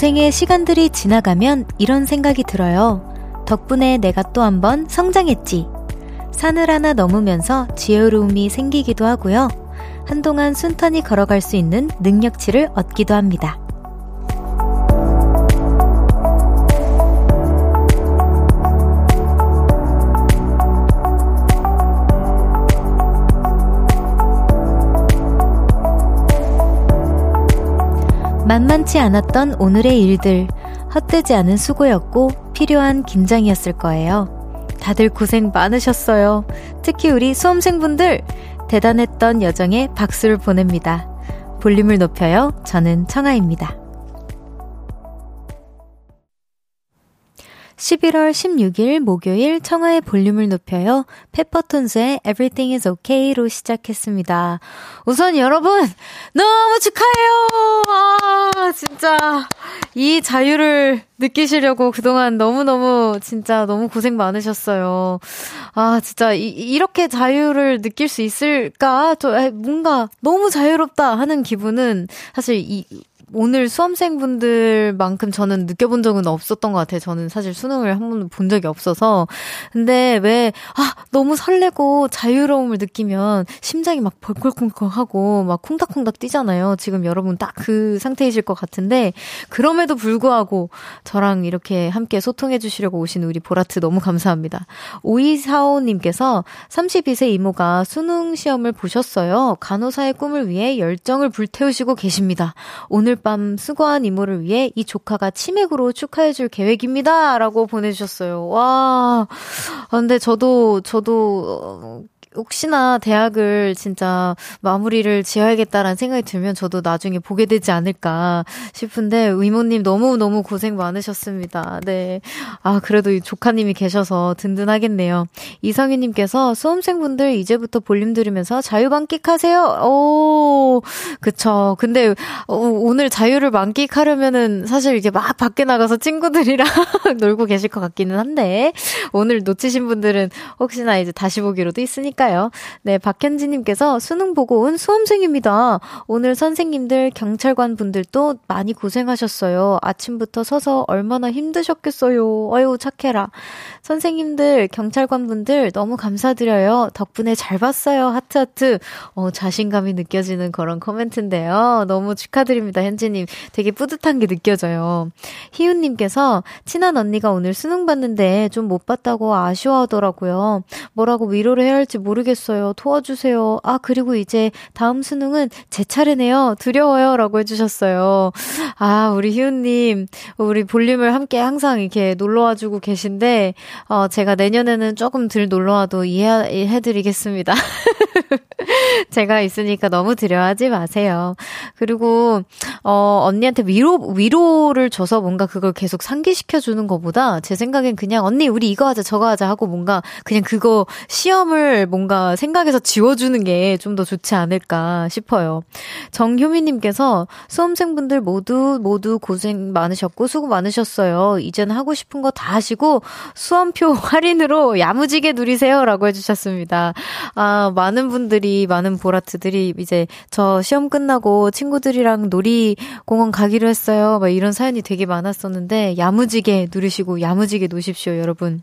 고생의 시간들이 지나가면 이런 생각이 들어요. 덕분에 내가 또 한 번 성장했지. 산을 하나 넘으면서 지혜로움이 생기기도 하고요. 한동안 순탄히 걸어갈 수 있는 능력치를 얻기도 합니다. 만만치 않았던 오늘의 일들, 헛되지 않은 수고였고 필요한 긴장이었을 거예요. 다들 고생 많으셨어요. 특히 우리 수험생분들 대단했던 여정에 박수를 보냅니다. 볼륨을 높여요. 저는 청아입니다. 11월 16일 목요일 청하의 볼륨을 높여요. 페퍼톤스의 Everything is OK로 시작했습니다. 우선 여러분, 너무 축하해요! 아, 진짜. 이 자유를 느끼시려고 그동안 너무너무 진짜 너무 고생 많으셨어요. 아, 진짜 이, 이렇게 자유를 느낄 수 있을까? 저 뭔가 너무 자유롭다 하는 기분은 사실 이 오늘 수험생분들만큼 저는 느껴본 적은 없었던 것 같아요. 저는 사실 수능을 한 번도 본 적이 없어서. 근데 왜, 아, 너무 설레고 자유로움을 느끼면 심장이 막 벌컥벌컥 하고 막 쿵닥쿵닥 뛰잖아요. 지금 여러분 딱 그 상태이실 것 같은데, 그럼에도 불구하고 저랑 이렇게 함께 소통해 주시려고 오신 우리 보라트 너무 감사합니다. 5245님께서 32세 이모가 수능 시험을 보셨어요. 간호사의 꿈을 위해 열정을 불태우시고 계십니다. 오늘 밤 수고한 이모를 위해 이 조카가 치맥으로 축하해줄 계획입니다. 라고 보내주셨어요. 와. 아, 근데 저도, 저도, 혹시나 대학을 진짜 마무리를 지어야겠다라는 생각이 들면 저도 나중에 보게 되지 않을까 싶은데 의모님 너무너무 고생 많으셨습니다. 네. 아, 그래도 조카님이 계셔서 든든하겠네요. 이성희님께서 수험생분들 이제부터 볼륨 들으면서 자유 만끽하세요. 오, 그쵸. 근데 어, 오늘 자유를 만끽하려면은 사실 이제 막 밖에 나가서 친구들이랑 놀고 계실 것 같기는 한데 오늘 놓치신 분들은 혹시나 이제 다시 보기로도 있으니까 할까요? 네, 박현지님께서 수능 보고 온 수험생입니다. 오늘 선생님들, 경찰관 분들도 많이 고생하셨어요. 아침부터 서서 얼마나 힘드셨겠어요. 어유 착해라. 선생님들, 경찰관 분들 너무 감사드려요. 덕분에 잘 봤어요. 하트하트. 어, 자신감이 느껴지는 그런 코멘트인데요. 너무 축하드립니다, 현지님. 되게 뿌듯한 게 느껴져요. 희훈님께서 친한 언니가 오늘 수능 봤는데 좀 못 봤다고 아쉬워하더라고요. 뭐라고 위로를 해야 할지 모르겠어요. 도와주세요. 아, 그리고 이제 다음 수능은 제 차례네요. 두려워요. 라고 해주셨어요. 아, 우리 희훈님, 우리 볼륨을 함께 항상 이렇게 놀러와주고 계신데, 어, 제가 내년에는 조금 덜 놀러와도 이해해드리겠습니다. 제가 있으니까 너무 두려워하지 마세요. 그리고, 어, 언니한테 위로, 위로를 줘서 뭔가 그걸 계속 상기시켜주는 것보다 제 생각엔 그냥 언니, 우리 이거 하자, 저거 하자 하고 뭔가 그냥 그거 시험을 뭔가 생각해서 지워주는 게 좀 더 좋지 않을까 싶어요. 정효미님께서 수험생분들 모두, 모두 고생 많으셨고 수고 많으셨어요. 이제는 하고 싶은 거 다 하시고 수험표 할인으로 야무지게 누리세요. 라고 해주셨습니다. 아, 많은 분들이, 많은 보라트들이 이제 저 시험 끝나고 친구들이랑 놀이공원 가기로 했어요. 막 이런 사연이 되게 많았었는데, 야무지게 누리시고 야무지게 노십시오, 여러분.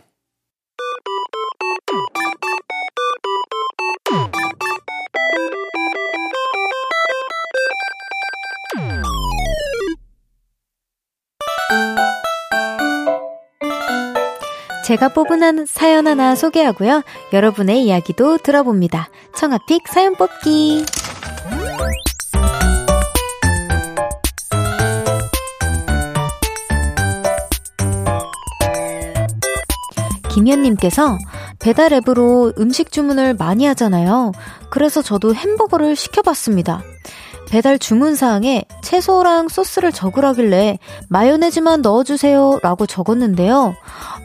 제가 뽑은 한 사연 하나 소개하고요. 여러분의 이야기도 들어봅니다. 청아픽 사연 뽑기. 김현님께서 배달 앱으로 음식 주문을 많이 하잖아요. 그래서 저도 햄버거를 시켜봤습니다. 배달 주문 사항에 채소랑 소스를 적으라길래 마요네즈만 넣어주세요 라고 적었는데요.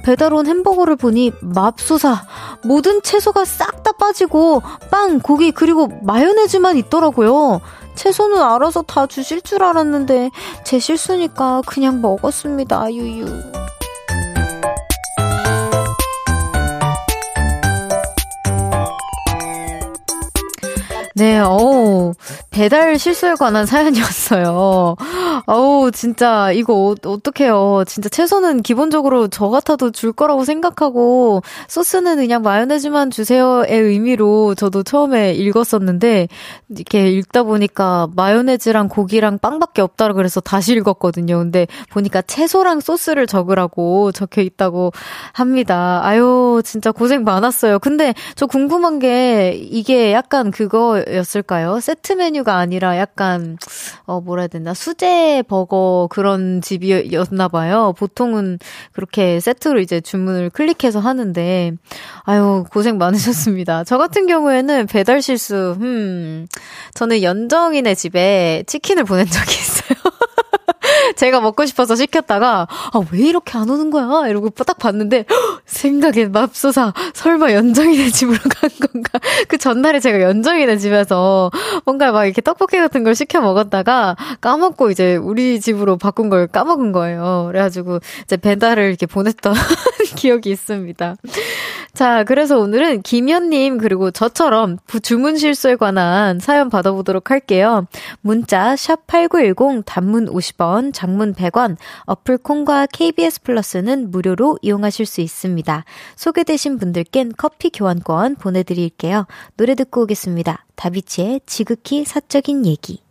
배달 온 햄버거를 보니 맙소사 모든 채소가 싹 다 빠지고 빵, 고기 그리고 마요네즈만 있더라고요. 채소는 알아서 다 주실 줄 알았는데 제 실수니까 그냥 먹었습니다. 유유. 네, 어 배달 실수에 관한 사연이었어요. 어우, 진짜, 이거 어, 떡해요 진짜 채소는 기본적으로 저 같아도 줄 거라고 생각하고, 소스는 그냥 마요네즈만 주세요의 의미로 저도 처음에 읽었었는데, 이렇게 읽다 보니까 마요네즈랑 고기랑 빵밖에 없다고 그래서 다시 읽었거든요. 근데 보니까 채소랑 소스를 적으라고 적혀 있다고 합니다. 아유, 진짜 고생 많았어요. 근데 저 궁금한 게, 이게 약간 그거, 였을까요? 세트 메뉴가 아니라 약간, 어, 뭐라 해야 되나, 수제 버거 그런 집이었나 봐요. 보통은 그렇게 세트로 이제 주문을 클릭해서 하는데, 아유, 고생 많으셨습니다. 저 같은 경우에는 배달 실수, hmm, 저는 연정이네 집에 치킨을 보낸 적이 있어요. 제가 먹고 싶어서 시켰다가 아 왜 이렇게 안 오는 거야? 이러고 딱 봤는데 생각에 맙소사 설마 연정이네 집으로 간 건가? 그 전날에 제가 연정이네 집에서 뭔가 막 이렇게 떡볶이 같은 걸 시켜 먹었다가 까먹고 이제 우리 집으로 바꾼 걸 까먹은 거예요. 그래가지고 이제 배달을 이렇게 보냈던 기억이 있습니다 자, 그래서 오늘은 김현님, 그리고 저처럼 주문 실수에 관한 사연 받아보도록 할게요. 문자, 샵8910, 단문 50원, 장문 100원, 어플 콩과 KBS 플러스는 무료로 이용하실 수 있습니다. 소개되신 분들께는 커피 교환권 보내드릴게요. 노래 듣고 오겠습니다. 다비치의 지극히 사적인 얘기.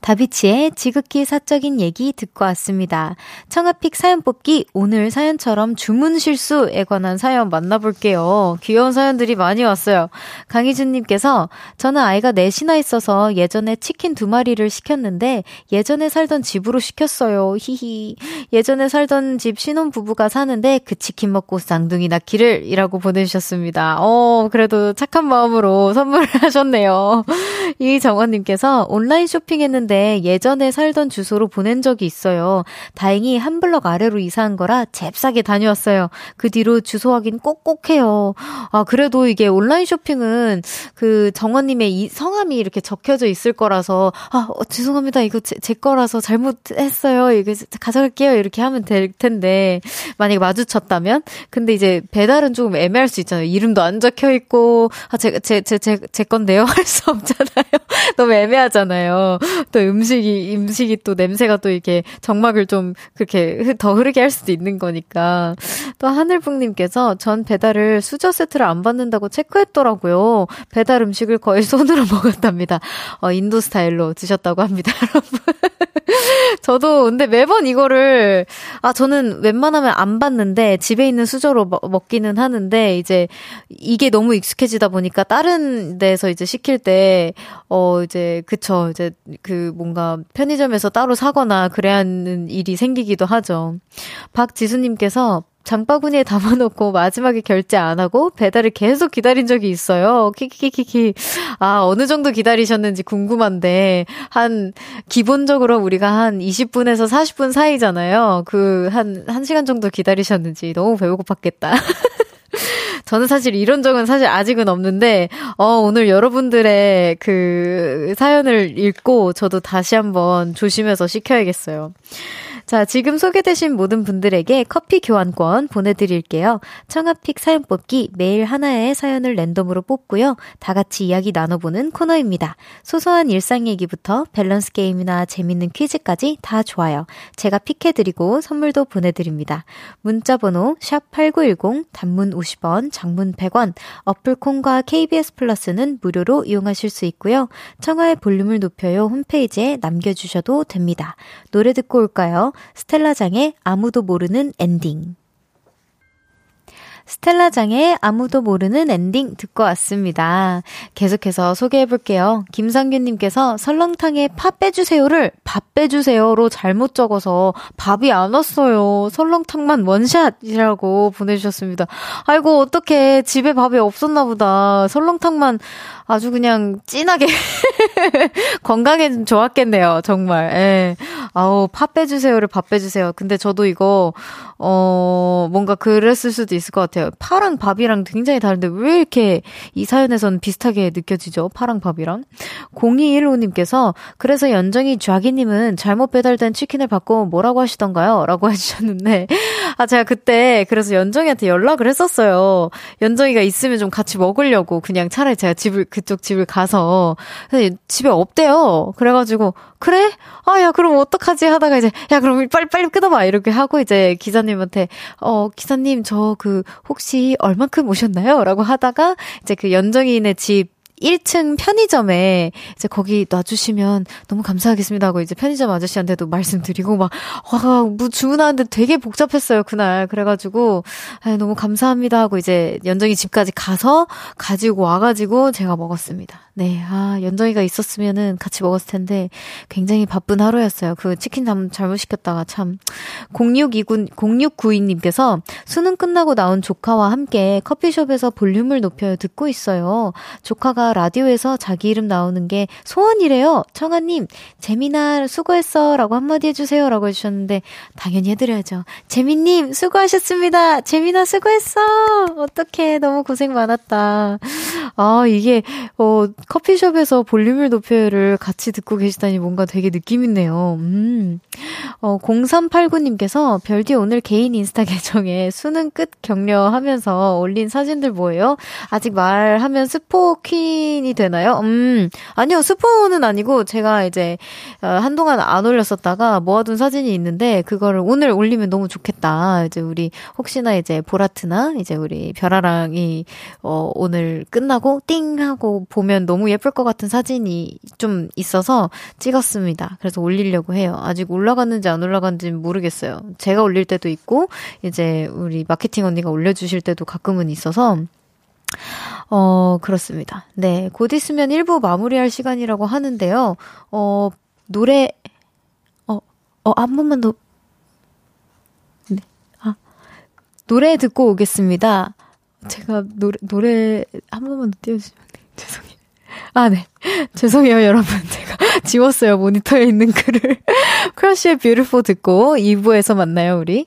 다비치의 지극히 사적인 얘기 듣고 왔습니다. 청아픽 사연 뽑기 오늘 사연처럼 주문 실수에 관한 사연 만나볼게요. 귀여운 사연들이 많이 왔어요. 강희준님께서 저는 아이가 넷이나 있어서 예전에 치킨 두 마리를 시켰는데 예전에 살던 집으로 시켰어요. 히히. 예전에 살던 집 신혼 부부가 사는데 그 치킨 먹고 쌍둥이 낳기를 이라고 보내주셨습니다. 어, 그래도 착한 마음으로 선물을 하셨네요. 이정원님께서 온라인 쇼핑했는데 했는데 예전에 살던 주소로 보낸 적이 있어요. 다행히 한 블럭 아래로 이사한 거라 잽싸게 다녀왔어요. 그 뒤로 주소 확인 꼭꼭 해요. 아, 그래도 이게 온라인 쇼핑은 그 정원님의 이 성함이 이렇게 적혀져 있을 거라서, 아, 어, 죄송합니다. 이거 제, 제 거라서 잘못했어요. 이거 가져갈게요. 이렇게 하면 될 텐데, 만약에 마주쳤다면? 근데 이제 배달은 조금 애매할 수 있잖아요. 이름도 안 적혀 있고, 아, 제, 제, 제, 제, 제 건데요? 할 수 없잖아요. 너무 애매하잖아요. 또 음식이, 음식이 또 냄새가 또 이렇게 정막을 좀 그렇게 더 흐르게 할 수도 있는 거니까. 또 하늘풍님께서 전 배달을 수저 세트를 안 받는다고 체크했더라고요. 배달 음식을 거의 손으로 먹었답니다. 어, 인도 스타일로 드셨다고 합니다, 여러분. 저도 근데 매번 이거를 아 저는 웬만하면 안 받는데 집에 있는 수저로 먹, 먹기는 하는데 이제 이게 너무 익숙해지다 보니까 다른 데서 이제 시킬 때 어 이제 그쵸 이제 그 뭔가 편의점에서 따로 사거나 그래야 하는 일이 생기기도 하죠. 박지수님께서 장바구니에 담아놓고 마지막에 결제 안 하고 배달을 계속 기다린 적이 있어요. 키키키키키. 아, 어느 정도 기다리셨는지 궁금한데, 한, 기본적으로 우리가 한 20분에서 40분 사이잖아요. 그, 한, 1시간 정도 기다리셨는지 너무 배고팠겠다. 저는 사실 이런 적은 사실 아직은 없는데, 어, 오늘 여러분들의 그 사연을 읽고 저도 다시 한번 조심해서 시켜야겠어요. 자, 지금 소개되신 모든 분들에게 커피 교환권 보내드릴게요. 청하 pick 사연 뽑기 매일 하나의 사연을 랜덤으로 뽑고요. 다 같이 이야기 나눠보는 코너입니다. 소소한 일상 얘기부터 밸런스 게임이나 재밌는 퀴즈까지 다 좋아요. 제가 pick해드리고 선물도 보내드립니다. 문자번호 샵8910 단문 50원, 장문 100원, 어플 콩과 KBS 플러스는 무료로 이용하실 수 있고요. 청하의 볼륨을 높여요 홈페이지에 남겨주셔도 됩니다. 노래 듣고 올까요? 스텔라장의 아무도 모르는 엔딩. 스텔라장의 아무도 모르는 엔딩 듣고 왔습니다. 계속해서 소개해 볼게요. 김상균님께서 설렁탕에 파 빼주세요를 밥 빼주세요로 잘못 적어서 밥이 안 왔어요. 설렁탕만 원샷이라고 보내주셨습니다. 아이고, 어떡해. 집에 밥이 없었나 보다. 설렁탕만 아주 그냥 진하게 건강에 좋았겠네요. 정말. 예. 아우, 밥 빼주세요를 밥 빼주세요. 근데 저도 이거, 어, 뭔가 그랬을 수도 있을 것 같아요. 파랑 밥이랑 굉장히 다른데 왜 이렇게 이 사연에선 비슷하게 느껴지죠? 파랑 밥이랑. 0215님께서 그래서 연정이 쥐기님은 잘못 배달된 치킨을 받고 뭐라고 하시던가요? 라고 해주셨는데, 아, 제가 그때 그래서 연정이한테 연락을 했었어요. 연정이가 있으면 좀 같이 먹으려고 그냥 차라리 제가 집을, 그쪽 집을 가서 집에 없대요. 그래가지고 그래? 아, 야, 그럼 어떡하지? 하다가 이제, 야, 그럼 빨리, 빨리 끊어봐. 이렇게 하고 이제 기사님한테, 어, 기사님, 저 그, 혹시 얼만큼 오셨나요? 라고 하다가 이제 그 연정이네 집 1층 편의점에 이제 거기 놔주시면 너무 감사하겠습니다 하고 이제 편의점 아저씨한테도 말씀드리고 막, 와, 뭐 주문하는데 되게 복잡했어요, 그날. 그래가지고, 아, 너무 감사합니다 하고 이제 연정이 집까지 가서 가지고 와가지고 제가 먹었습니다. 네, 아, 연정이가 있었으면은 같이 먹었을 텐데 굉장히 바쁜 하루였어요. 그 치킨 잘못 시켰다가 참. 0629, 0692님께서 수능 끝나고 나온 조카와 함께 커피숍에서 볼륨을 높여 듣고 있어요. 조카가 라디오에서 자기 이름 나오는 게 소원이래요. 청아님, 재미나 수고했어. 라고 한마디 해주세요. 라고 해주셨는데 당연히 해드려야죠. 재미님, 수고하셨습니다. 재미나 수고했어. 어떡해. 너무 고생 많았다. 아, 이게, 어, 커피숍에서 볼륨을 높여를 같이 듣고 계시다니 뭔가 되게 느낌 있네요. 음. 어, 0389님께서 별디 오늘 개인 인스타 계정에 수능 끝 격려하면서 올린 사진들 뭐예요? 아직 말하면 스포 퀸이 되나요? 음, 아니요, 스포는 아니고 제가 이제 어, 한동안 안 올렸었다가 모아둔 사진이 있는데 그거를 오늘 올리면 너무 좋겠다. 이제 우리 혹시나 이제 보라트나 이제 우리 별아랑이 어, 오늘 끝나고 띵 하고 보면 너무 예쁠 것 같은 사진이 좀 있어서 찍었습니다. 그래서 올리려고 해요. 아직 올라갔는지 안 올라갔는지 모르겠어요. 제가 올릴 때도 있고, 이제 우리 마케팅 언니가 올려주실 때도 가끔은 있어서, 어, 그렇습니다. 네. 곧 있으면 1부 마무리할 시간이라고 하는데요. 어, 노래, 어, 어, 한 번만 더. 네. 아, 노래 듣고 오겠습니다. 제가 노래, 노래 한 번만 더 띄워주시면 죄송해요. 아, 네. 죄송해요, 여러분. 제가 지웠어요, 모니터에 있는 글을. 크러쉬의 Beautiful 듣고 2부에서 만나요, 우리.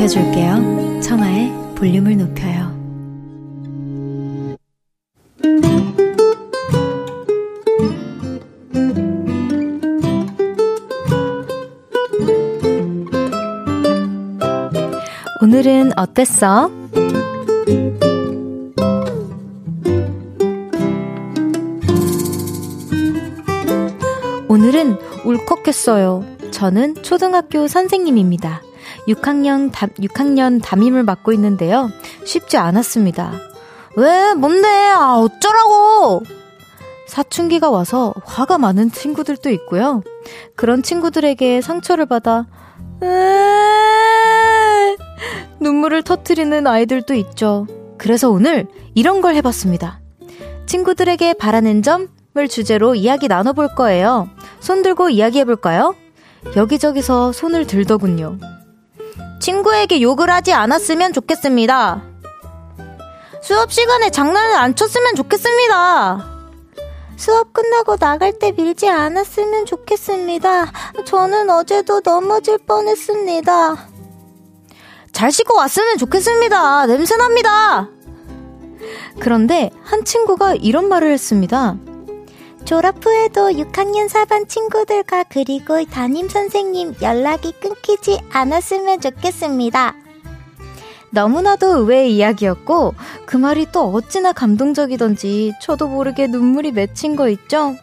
높여줄게요. 청하의 볼륨을 높여요. 오늘은 어땠어? 오늘은 울컥했어요. 저는 초등학교 선생님입니다. 6학년 담, 6학년 담임을 맡고 있는데요. 쉽지 않았습니다. 왜? 뭔데? 아, 어쩌라고! 사춘기가 와서 화가 많은 친구들도 있고요. 그런 친구들에게 상처를 받아, 으 눈물을 터트리는 아이들도 있죠. 그래서 오늘 이런 걸 해봤습니다. 친구들에게 바라는 점을 주제로 이야기 나눠볼 거예요. 손 들고 이야기해볼까요? 여기저기서 손을 들더군요. 친구에게 욕을 하지 않았으면 좋겠습니다. 수업 시간에 장난을 안 쳤으면 좋겠습니다. 수업 끝나고 나갈 때 밀지 않았으면 좋겠습니다. 저는 어제도 넘어질 뻔했습니다. 잘 씻고 왔으면 좋겠습니다. 냄새납니다. 그런데 한 친구가 이런 말을 했습니다. 졸업 후에도 6학년 4반 친구들과 그리고 담임 선생님 연락이 끊기지 않았으면 좋겠습니다. 너무나도 의외의 이야기였고 그 말이 또 어찌나 감동적이던지 저도 모르게 눈물이 맺힌 거 있죠?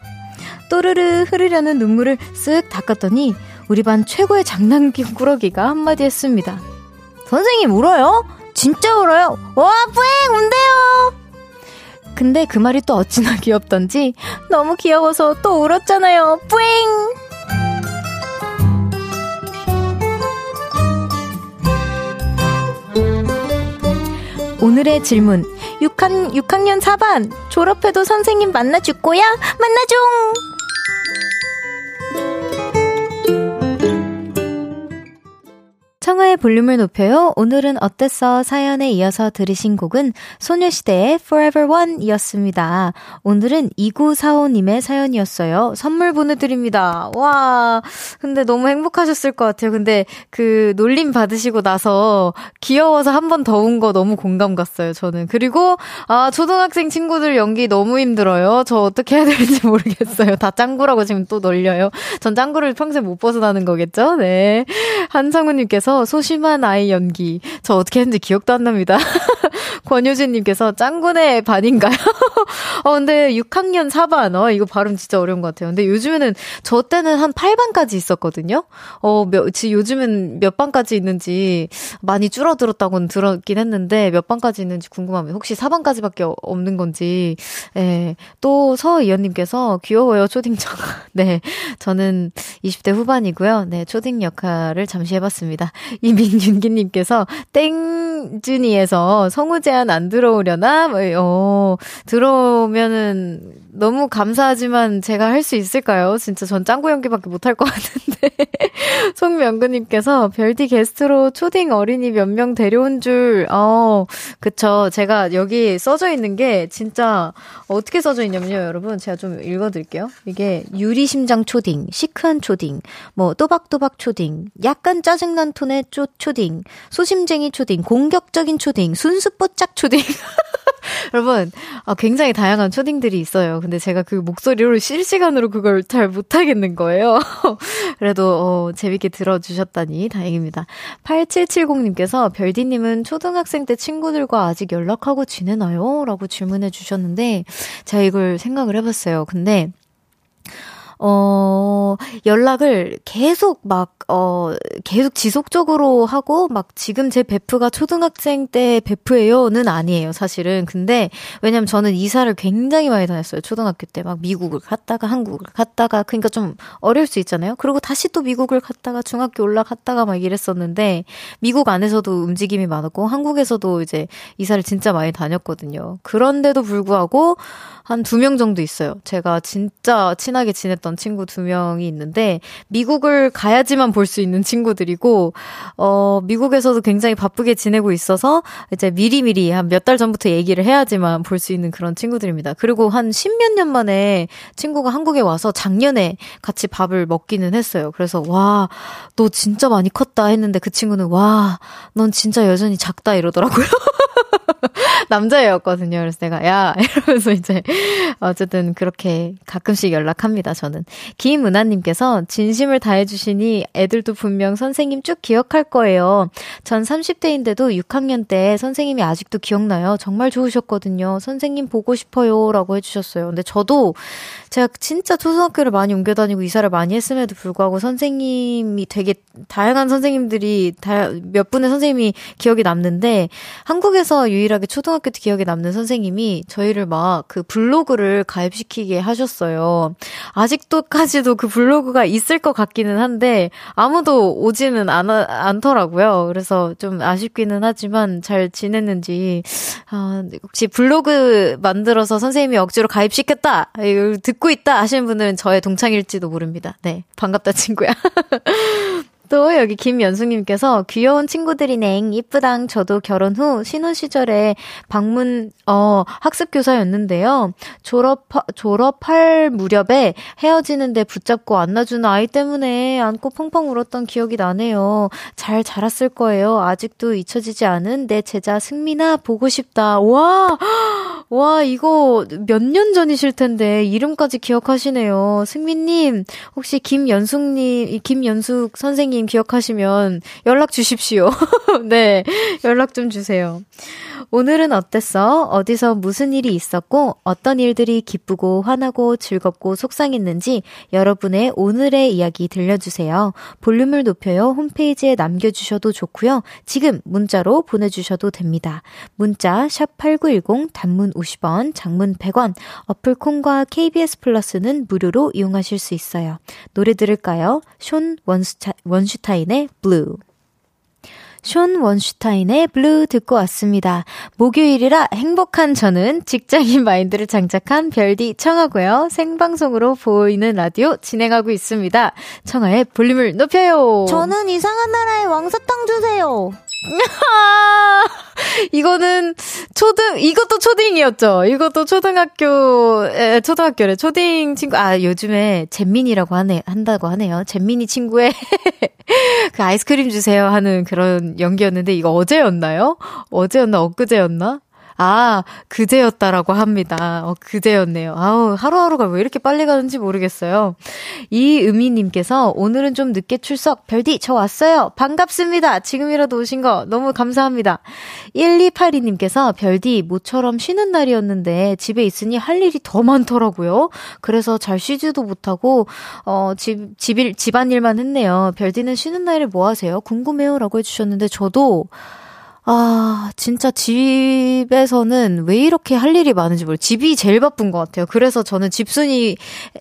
또르르 흐르려는 눈물을 쓱 닦았더니 우리 반 최고의 장난꾸러기가 한마디 했습니다. 선생님 울어요? 진짜 울어요? 와 뿌잉 운대요! 근데 그 말이 또 어찌나 귀엽던지 너무 귀여워서 또 울었잖아요. 뿌잉! 오늘의 질문. 6학, 6학년 4반. 졸업해도 선생님 만나줄 거야? 만나줘! 청하의 볼륨을 높여요. 오늘은 어땠어? 사연에 이어서 들으신 곡은 소녀시대의 Forever One 이었습니다. 오늘은 2945님의 사연이었어요. 선물 보내드립니다. 와, 근데 너무 행복하셨을 것 같아요. 근데 그 놀림 받으시고 나서 귀여워서 한 번더운거 너무 공감 갔어요. 저는. 그리고, 아, 초등학생 친구들 연기 너무 힘들어요. 저 어떻게 해야 될지 모르겠어요. 다 짱구라고 지금 또 놀려요. 전 짱구를 평생 못 벗어나는 거겠죠? 네. 한성우님께서 소심한 아이 연기. 저 어떻게 했는지 기억도 안 납니다. 권효진 님께서 짱구네 반인가요? 어, 근데 6학년 4반. 어, 이거 발음 진짜 어려운 것 같아요. 근데 요즘에는 저 때는 한 8반까지 있었거든요? 어, 몇, 요즘은 몇 반까지 있는지 많이 줄어들었다고는 들었긴 했는데 몇 반까지 있는지 궁금합니다. 혹시 4반까지밖에 없는 건지. 예. 또 서이연 님께서 귀여워요, 초딩청. 네. 저는 20대 후반이고요. 네. 초딩 역할을 잠시 해봤습니다. 이민윤기님께서 땡준이에서 성우 제안 안 들어오려나? 뭐, 어, 들어오면은 너무 감사하지만 제가 할 수 있을까요? 진짜 전 짱구 연기밖에 못할 것 같은데. 송명근님께서 별디 게스트로 초딩 어린이 몇 명 데려온 줄, 어, 그쵸. 제가 여기 써져 있는 게 진짜 어떻게 써져 있냐면요, 여러분. 제가 좀 읽어드릴게요. 이게 유리심장 초딩, 시크한 초딩, 뭐 또박또박 초딩, 약간 짜증난 톤의 초, 초딩, 소심쟁이 초딩, 공격적인 초딩, 순수뽀짝 초딩. 여러분, 아, 굉장히 다양한 초딩들이 있어요. 근데 제가 그 목소리로 실시간으로 그걸 잘 못하겠는 거예요. 그래도, 어, 재밌게 들어주셨다니 다행입니다. 8770님께서 별디님은 초등학생 때 친구들과 아직 연락하고 지내나요? 라고 질문해 주셨는데, 제가 이걸 생각을 해봤어요. 근데, 어, 연락을 계속 막, 어, 계속 지속적으로 하고, 막 지금 제 베프가 초등학생 때 베프예요는 아니에요, 사실은. 근데, 왜냐면 저는 이사를 굉장히 많이 다녔어요, 초등학교 때. 막 미국을 갔다가 한국을 갔다가, 그러니까 좀 어려울 수 있잖아요? 그리고 다시 또 미국을 갔다가 중학교 올라갔다가 막 이랬었는데, 미국 안에서도 움직임이 많았고, 한국에서도 이제 이사를 진짜 많이 다녔거든요. 그런데도 불구하고, 한 두 명 정도 있어요. 제가 진짜 친하게 지냈던 친구 두 명이 있는데, 미국을 가야지만 볼 수 있는 친구들이고, 어, 미국에서도 굉장히 바쁘게 지내고 있어서, 이제 미리미리 한 몇 달 전부터 얘기를 해야지만 볼 수 있는 그런 친구들입니다. 그리고 한 십몇 년 만에 친구가 한국에 와서 작년에 같이 밥을 먹기는 했어요. 그래서, 와, 너 진짜 많이 컸다 했는데 그 친구는, 와, 넌 진짜 여전히 작다 이러더라고요. 남자애였거든요. 그래서 내가, 야, 이러면서 이제, 어쨌든 그렇게 가끔씩 연락합니다, 저는. 김은하님께서 진심을 다해주시니 애들도 분명 선생님 쭉 기억할 거예요. 전 30대인데도 6학년 때 선생님이 아직도 기억나요. 정말 좋으셨거든요. 선생님 보고 싶어요. 라고 해주셨어요. 근데 저도 제가 진짜 초등학교를 많이 옮겨 다니고 이사를 많이 했음에도 불구하고 선생님이 되게 다양한 선생님들이 다, 몇 분의 선생님이 기억이 남는데 한국에서 유일 하게 초등학교 때 기억에 남는 선생님이 저희를 막 그 블로그를 가입시키게 하셨어요. 아직도까지도 그 블로그가 있을 것 같기는 한데 아무도 오지는 않, 않더라고요. 그래서 좀 아쉽기는 하지만 잘 지냈는지 아, 혹시 블로그 만들어서 선생님이 억지로 가입시켰다 듣고 있다 하시는 분들은 저의 동창일지도 모릅니다. 네 반갑다 친구야. 또 여기 김연숙님께서 귀여운 친구들이넹 이쁘당. 저도 결혼 후 신혼 시절에 방문 어 학습 교사였는데요. 졸업 졸업할 무렵에 헤어지는데 붙잡고 안놔주는 아이 때문에 안고 펑펑 울었던 기억이 나네요. 잘 자랐을 거예요. 아직도 잊혀지지 않은 내 제자 승민아 보고 싶다. 와! 와, 이거 몇 년 전이실 텐데 이름까지 기억하시네요. 승민님, 혹시 김연숙님, 김연숙 선생님 기억하시면 연락 주십시오. 네, 연락 좀 주세요. 오늘은 어땠어? 어디서 무슨 일이 있었고, 어떤 일들이 기쁘고, 화나고, 즐겁고, 속상했는지 여러분의 오늘의 이야기 들려주세요. 볼륨을 높여요. 홈페이지에 남겨주셔도 좋고요. 지금 문자로 보내주셔도 됩니다. 문자, 샵8910, 단문 50원, 장문 100원, 어플 콩과 KBS 플러스는 무료로 이용하실 수 있어요. 노래 들을까요? 숀 원슈타, 원슈타인의 Blue. 숀 원슈타인의 Blue 듣고 왔습니다. 목요일이라 행복한 저는 직장인 마인드를 장착한 별디 청하고요. 생방송으로 보이는 라디오 진행하고 있습니다. 청하의 볼륨을 높여요. 저는 이상한 나라의 왕사탕 주세요. 이거는 초등 이것도 초딩이었죠. 이것도 초등학교 에, 초등학교래. 초딩 친구 아 요즘에 잼민이라고 하네 한다고 하네요. 잼민이 친구의 그 아이스크림 주세요 하는 그런 연기였는데 이거 어제였나요? 어제였나 엊그제였나? 아, 그제였다라고 합니다. 어, 그제였네요. 아우, 하루하루가 왜 이렇게 빨리 가는지 모르겠어요. 이음이님께서 오늘은 좀 늦게 출석. 별디, 저 왔어요. 반갑습니다. 지금이라도 오신 거 너무 감사합니다. 1282님께서 별디, 모처럼 쉬는 날이었는데 집에 있으니 할 일이 더 많더라고요. 그래서 잘 쉬지도 못하고, 어, 집, 집일, 집안일만 했네요. 별디는 쉬는 날에 뭐 하세요? 궁금해요. 라고 해주셨는데, 저도, 아, 진짜 집에서는 왜 이렇게 할 일이 많은지 모르 집이 제일 바쁜 것 같아요. 그래서 저는 집순이,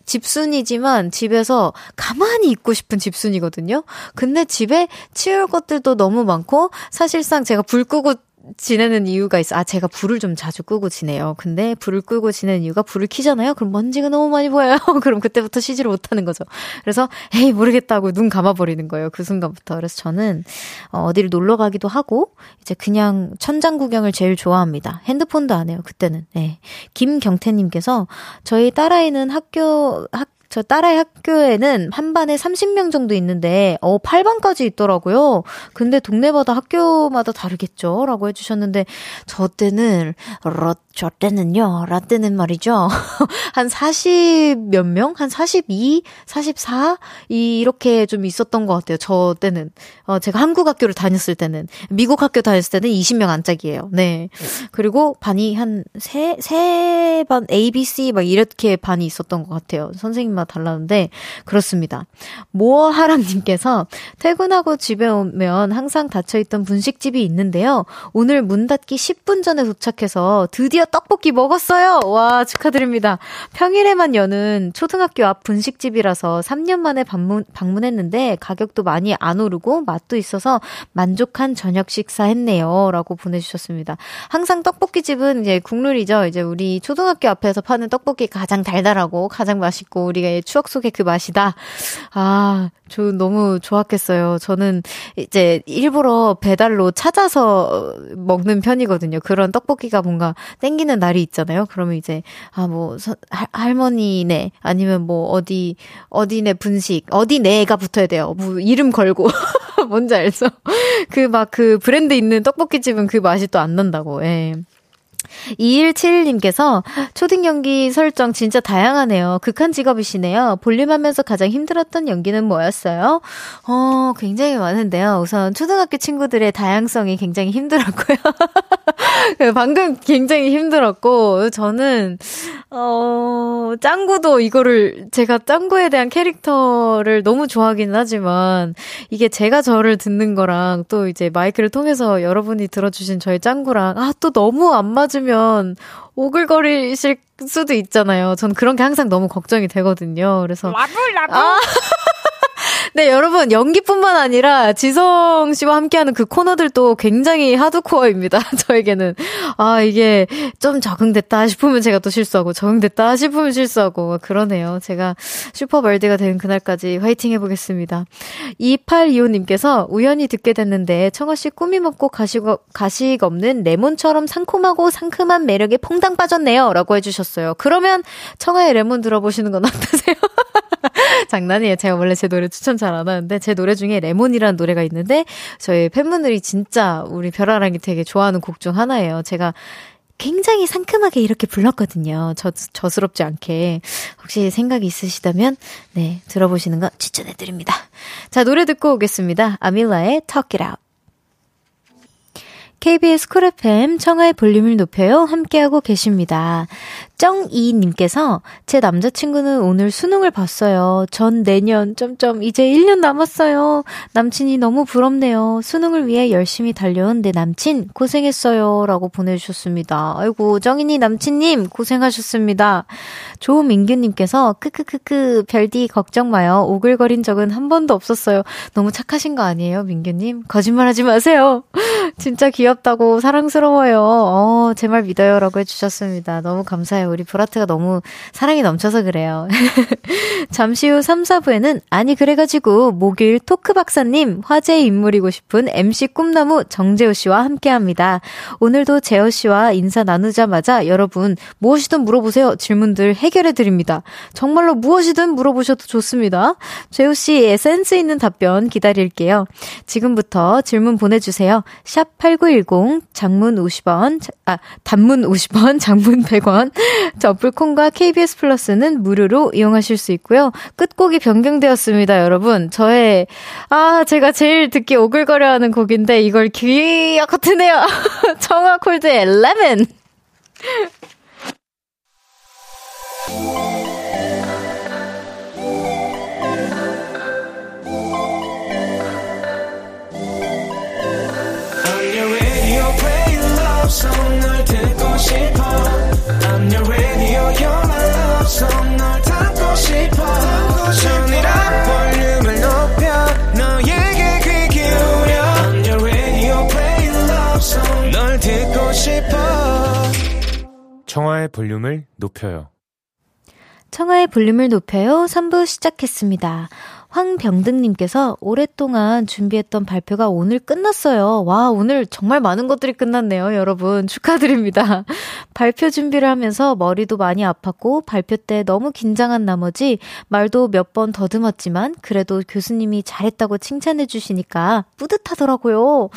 집순이지만 집에서 가만히 있고 싶은 집순이거든요. 근데 집에 치울 것들도 너무 많고, 사실상 제가 불 끄고 지내는 이유가 있어. 아, 제가 불을 좀 자주 끄고 지내요. 근데 불을 끄고 지내는 이유가 불을 키잖아요? 그럼 먼지가 너무 많이 보여요. 그럼 그때부터 쉬지를 못하는 거죠. 그래서, 에이, 모르겠다고 눈 감아버리는 거예요. 그 순간부터. 그래서 저는, 어, 어디를 놀러 가기도 하고, 이제 그냥 천장 구경을 제일 좋아합니다. 핸드폰도 안 해요, 그때는. 네. 김경태님께서, 저희 딸아이는 학교, 학, 저 딸의 학교에는 한 반에 30명 정도 있는데, 어, 8반까지 있더라고요. 근데 동네마다 학교마다 다르겠죠? 라고 해주셨는데, 저 때는, 러, 저 때는요, 라떼는 말이죠. 한 40 몇 명? 한 42? 44? 이렇게 좀 있었던 것 같아요. 저 때는. 어, 제가 한국 학교를 다녔을 때는. 미국 학교 다녔을 때는 20명 안짝이에요. 네. 그리고 반이 한 세, 세 반, A, B, C 막 이렇게 반이 있었던 것 같아요. 선생님마다 달랐는데, 그렇습니다. 모어하랑님께서 퇴근하고 집에 오면 항상 닫혀있던 분식집이 있는데요. 오늘 문 닫기 10분 전에 도착해서 드디어 떡볶이 먹었어요. 와, 축하드립니다. 평일에만 여는 초등학교 앞 분식집이라서 3년 만에 방문, 방문했는데 가격도 많이 안 오르고 맛도 있어서 만족한 저녁 식사 했네요. 라고 보내주셨습니다. 항상 떡볶이집은 이제 국룰이죠. 이제 우리 초등학교 앞에서 파는 떡볶이 가장 달달하고 가장 맛있고 우리가 추억 속의 그 맛이다. 아, 저 너무 좋았겠어요. 저는 이제 일부러 배달로 찾아서 먹는 편이거든요. 그런 떡볶이가 뭔가 땡 기는 날이 있잖아요. 그러면 이제 아 뭐 할머니네 아니면 뭐 어디 어디네 분식 어디네가 붙어야 돼요. 뭐 이름 걸고 뭔지 알죠? 그 막그 그 브랜드 있는 떡볶이 집은 그 맛이 또 안 난다고. 예. 2171님께서 초딩 연기 설정 진짜 다양하네요. 극한 직업이시네요. 볼륨하면서 가장 힘들었던 연기는 뭐였어요? 어, 굉장히 많은데요. 우선 초등학교 친구들의 다양성이 굉장히 힘들었고요. 방금 굉장히 힘들었고, 저는, 어, 짱구도 이거를, 제가 짱구에 대한 캐릭터를 너무 좋아하긴 하지만, 이게 제가 저를 듣는 거랑 또 이제 마이크를 통해서 여러분이 들어주신 저의 짱구랑, 아, 또 너무 안 맞 으면 오글거리실 수도 있잖아요. 전 그런 게 항상 너무 걱정이 되거든요. 그래서. 라블, 라블. 아. 네, 여러분, 연기뿐만 아니라 지성 씨와 함께하는 그 코너들도 굉장히 하드코어입니다. 저에게는. 아, 이게 좀 적응됐다 싶으면 제가 또 실수하고, 적응됐다 싶으면 실수하고, 그러네요. 제가 슈퍼벌드가 되는 그날까지 화이팅 해보겠습니다. 2825님께서 우연히 듣게 됐는데, 청아 씨 꾸밈 없고 가식, 가식 없는 레몬처럼 상콤하고 상큼한 매력에 퐁당 빠졌네요. 라고 해주셨어요. 그러면 청아의 레몬 들어보시는 건 어떠세요? 장난이에요. 제가 원래 제 노래 추천 잘 잘안 하는데 제 노래 중에 레몬이라는 노래가 있는데 저희 팬분들이 진짜 우리 별아랑이 되게 좋아하는 곡 중 하나예요. 제가 굉장히 상큼하게 이렇게 불렀거든요. 저, 저스럽지 않게. 혹시 생각이 있으시다면, 네, 들어보시는 거 추천해드립니다. 자, 노래 듣고 오겠습니다. 아밀라의 Talk It Out. KBS 쿨 FM 청하의 볼륨을 높여요. 함께하고 계십니다. 정이님께서 제 남자친구는 오늘 수능을 봤어요. 전 내년 점점 이제 1년 남았어요. 남친이 너무 부럽네요. 수능을 위해 열심히 달려온 내 남친 고생했어요.라고 보내주셨습니다. 아이고 정인이 남친님 고생하셨습니다. 조민규님께서 크크크크 별디 걱정 마요. 오글거린 적은 한 번도 없었어요. 너무 착하신 거 아니에요, 민규님? 거짓말하지 마세요. 진짜 귀엽다고 사랑스러워요. 어, 제 말 믿어요 라고 해주셨습니다. 너무 감사해요. 우리 브라트가 너무 사랑이 넘쳐서 그래요. 잠시 후 3, 4부에는 아니 그래가지고 목요일 토크 박사님 화제의 인물이고 싶은 MC 꿈나무 정재호 씨와 함께 합니다. 오늘도 재호 씨와 인사 나누자마자 여러분 무엇이든 물어보세요. 질문들 해결해 드립니다. 정말로 무엇이든 물어보셔도 좋습니다. 재호 씨의 센스 있는 답변 기다릴게요. 지금부터 질문 보내주세요. 샵 8910 장문 50원, 아, 단문 50원, 장문 100원, 자, 어플콘과 KBS 플러스는 무료로 이용하실 수 있고요. 끝곡이 변경되었습니다, 여러분. 저의, 아, 제가 제일 듣기 오글거려 하는 곡인데 이걸 귀여가 트네요. 청아 콜드의 레몬. I'm your radio, you're my love song. 널 담고 싶어. 전이라 볼륨을 높여. 너에게 귀 기울여. I'm your radio, play love song. 널 듣고 싶어. 청하의 볼륨을 높여요. 청하의 볼륨을 높여요. 3부 시작했습니다. 황병등님께서 오랫동안 준비했던 발표가 오늘 끝났어요. 와, 오늘 정말 많은 것들이 끝났네요, 여러분. 축하드립니다. 발표 준비를 하면서 머리도 많이 아팠고, 발표 때 너무 긴장한 나머지 말도 몇 번 더듬었지만, 그래도 교수님이 잘했다고 칭찬해주시니까 뿌듯하더라고요.